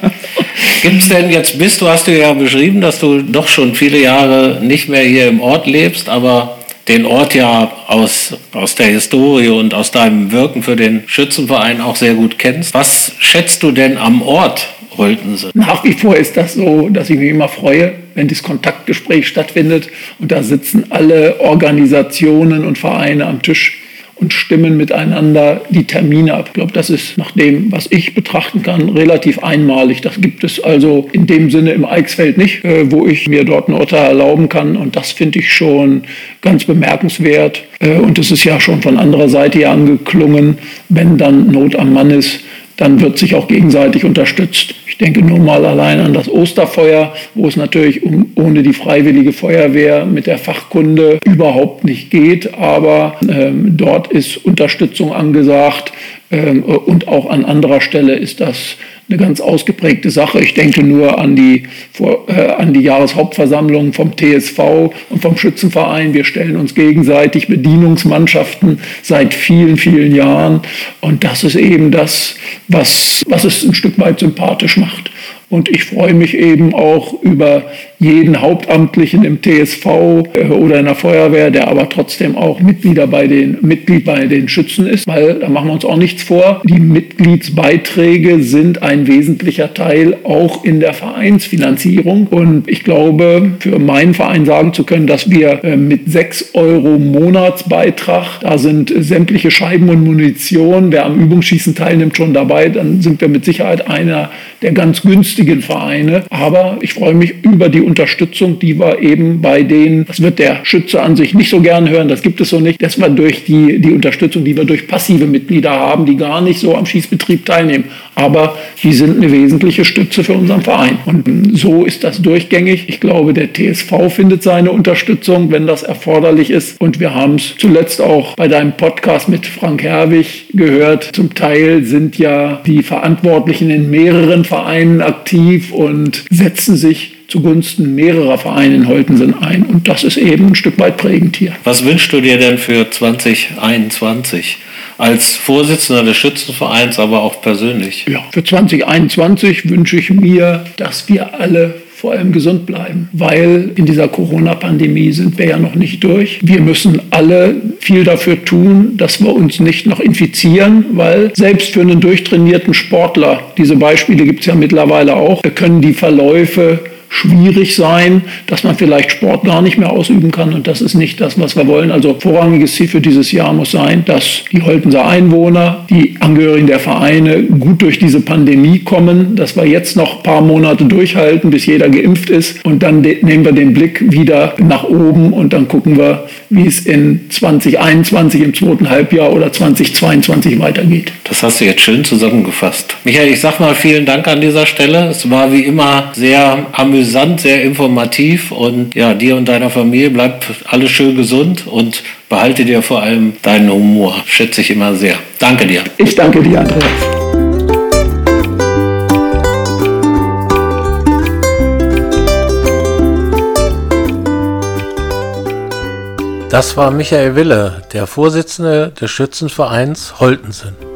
Gibt es denn jetzt, bist du, hast du ja beschrieben, dass du doch schon viele Jahre nicht mehr hier im Ort lebst, aber den Ort ja aus, aus der Historie und aus deinem Wirken für den Schützenverein auch sehr gut kennst. Was schätzt du denn am Ort Holtense? Nach wie vor ist das so, dass ich mich immer freue, wenn dieses Kontaktgespräch stattfindet und da sitzen alle Organisationen und Vereine am Tisch und stimmen miteinander die Termine ab. Ich glaube, das ist nach dem, was ich betrachten kann, relativ einmalig. Das gibt es also in dem Sinne im Eichsfeld nicht, äh, wo ich mir dort ein Urteil erlauben kann. Und das finde ich schon ganz bemerkenswert. Äh, und es ist ja schon von anderer Seite hier angeklungen, wenn dann Not am Mann ist, dann wird sich auch gegenseitig unterstützt. Ich denke nur mal allein an das Osterfeuer, wo es natürlich um, ohne die freiwillige Feuerwehr mit der Fachkunde überhaupt nicht geht. Aber ähm, dort ist Unterstützung angesagt ähm, und auch an anderer Stelle ist das eine ganz ausgeprägte Sache. Ich denke nur an die, äh, an die Jahreshauptversammlung vom TSV und vom Schützenverein. Wir stellen uns gegenseitig Bedienungsmannschaften seit vielen, vielen Jahren. Und das ist eben das, was, was es ein Stück weit sympathisch macht. Und ich freue mich eben auch über jeden Hauptamtlichen im TSV äh, oder in der Feuerwehr, der aber trotzdem auch Mitglieder bei den, Mitglied bei den Schützen ist, weil da machen wir uns auch nichts vor. Die Mitgliedsbeiträge sind ein wesentlicher Teil auch in der Vereinsfinanzierung. Und ich glaube, für meinen Verein sagen zu können, dass wir äh, mit 6 Euro Monatsbeitrag, da sind sämtliche Scheiben und Munition, wer am Übungsschießen teilnimmt, schon dabei, dann sind wir mit Sicherheit einer der ganz günstigen Vereine. Aber ich freue mich über die Unterstützung, die wir eben bei denen, das wird der Schütze an sich nicht so gern hören, das gibt es so nicht, dass wir durch die, die Unterstützung, die wir durch passive Mitglieder haben, die gar nicht so am Schießbetrieb teilnehmen. Aber die sind eine wesentliche Stütze für unseren Verein. Und so ist das durchgängig. Ich glaube, der TSV findet seine Unterstützung, wenn das erforderlich ist. Und wir haben es zuletzt auch bei deinem Podcast mit Frank Herwig gehört. Zum Teil sind ja die Verantwortlichen in mehreren Vereinen aktiv und setzen sich zugunsten mehrerer Vereine in Holtensen ein. Und das ist eben ein Stück weit prägend hier. Was wünschst du dir denn für 2021? Als Vorsitzender des Schützenvereins, aber auch persönlich? Ja, für 2021 wünsche ich mir, dass wir alle vor allem gesund bleiben, weil in dieser Corona-Pandemie sind wir ja noch nicht durch. Wir müssen alle viel dafür tun, dass wir uns nicht noch infizieren, weil selbst für einen durchtrainierten Sportler, diese Beispiele gibt es ja mittlerweile auch, können die Verläufe schwierig sein, dass man vielleicht Sport gar nicht mehr ausüben kann. Und das ist nicht das, was wir wollen. Also vorrangiges Ziel für dieses Jahr muss sein, dass die Holtenser Einwohner, die Angehörigen der Vereine gut durch diese Pandemie kommen, dass wir jetzt noch ein paar Monate durchhalten, bis jeder geimpft ist. Und dann nehmen wir den Blick wieder nach oben und dann gucken wir, wie es in 2021 im zweiten Halbjahr oder 2022 weitergeht. Das hast du jetzt schön zusammengefasst. Michael, ich sag mal vielen Dank an dieser Stelle. Es war wie immer sehr amüsant amüsant, sehr informativ und ja, dir und deiner Familie bleibt alles schön gesund und behalte dir vor allem deinen Humor. Schätze ich immer sehr. Danke dir. Ich danke dir, Andreas. Das war Michael Wille, der Vorsitzende des Schützenvereins Holtensen.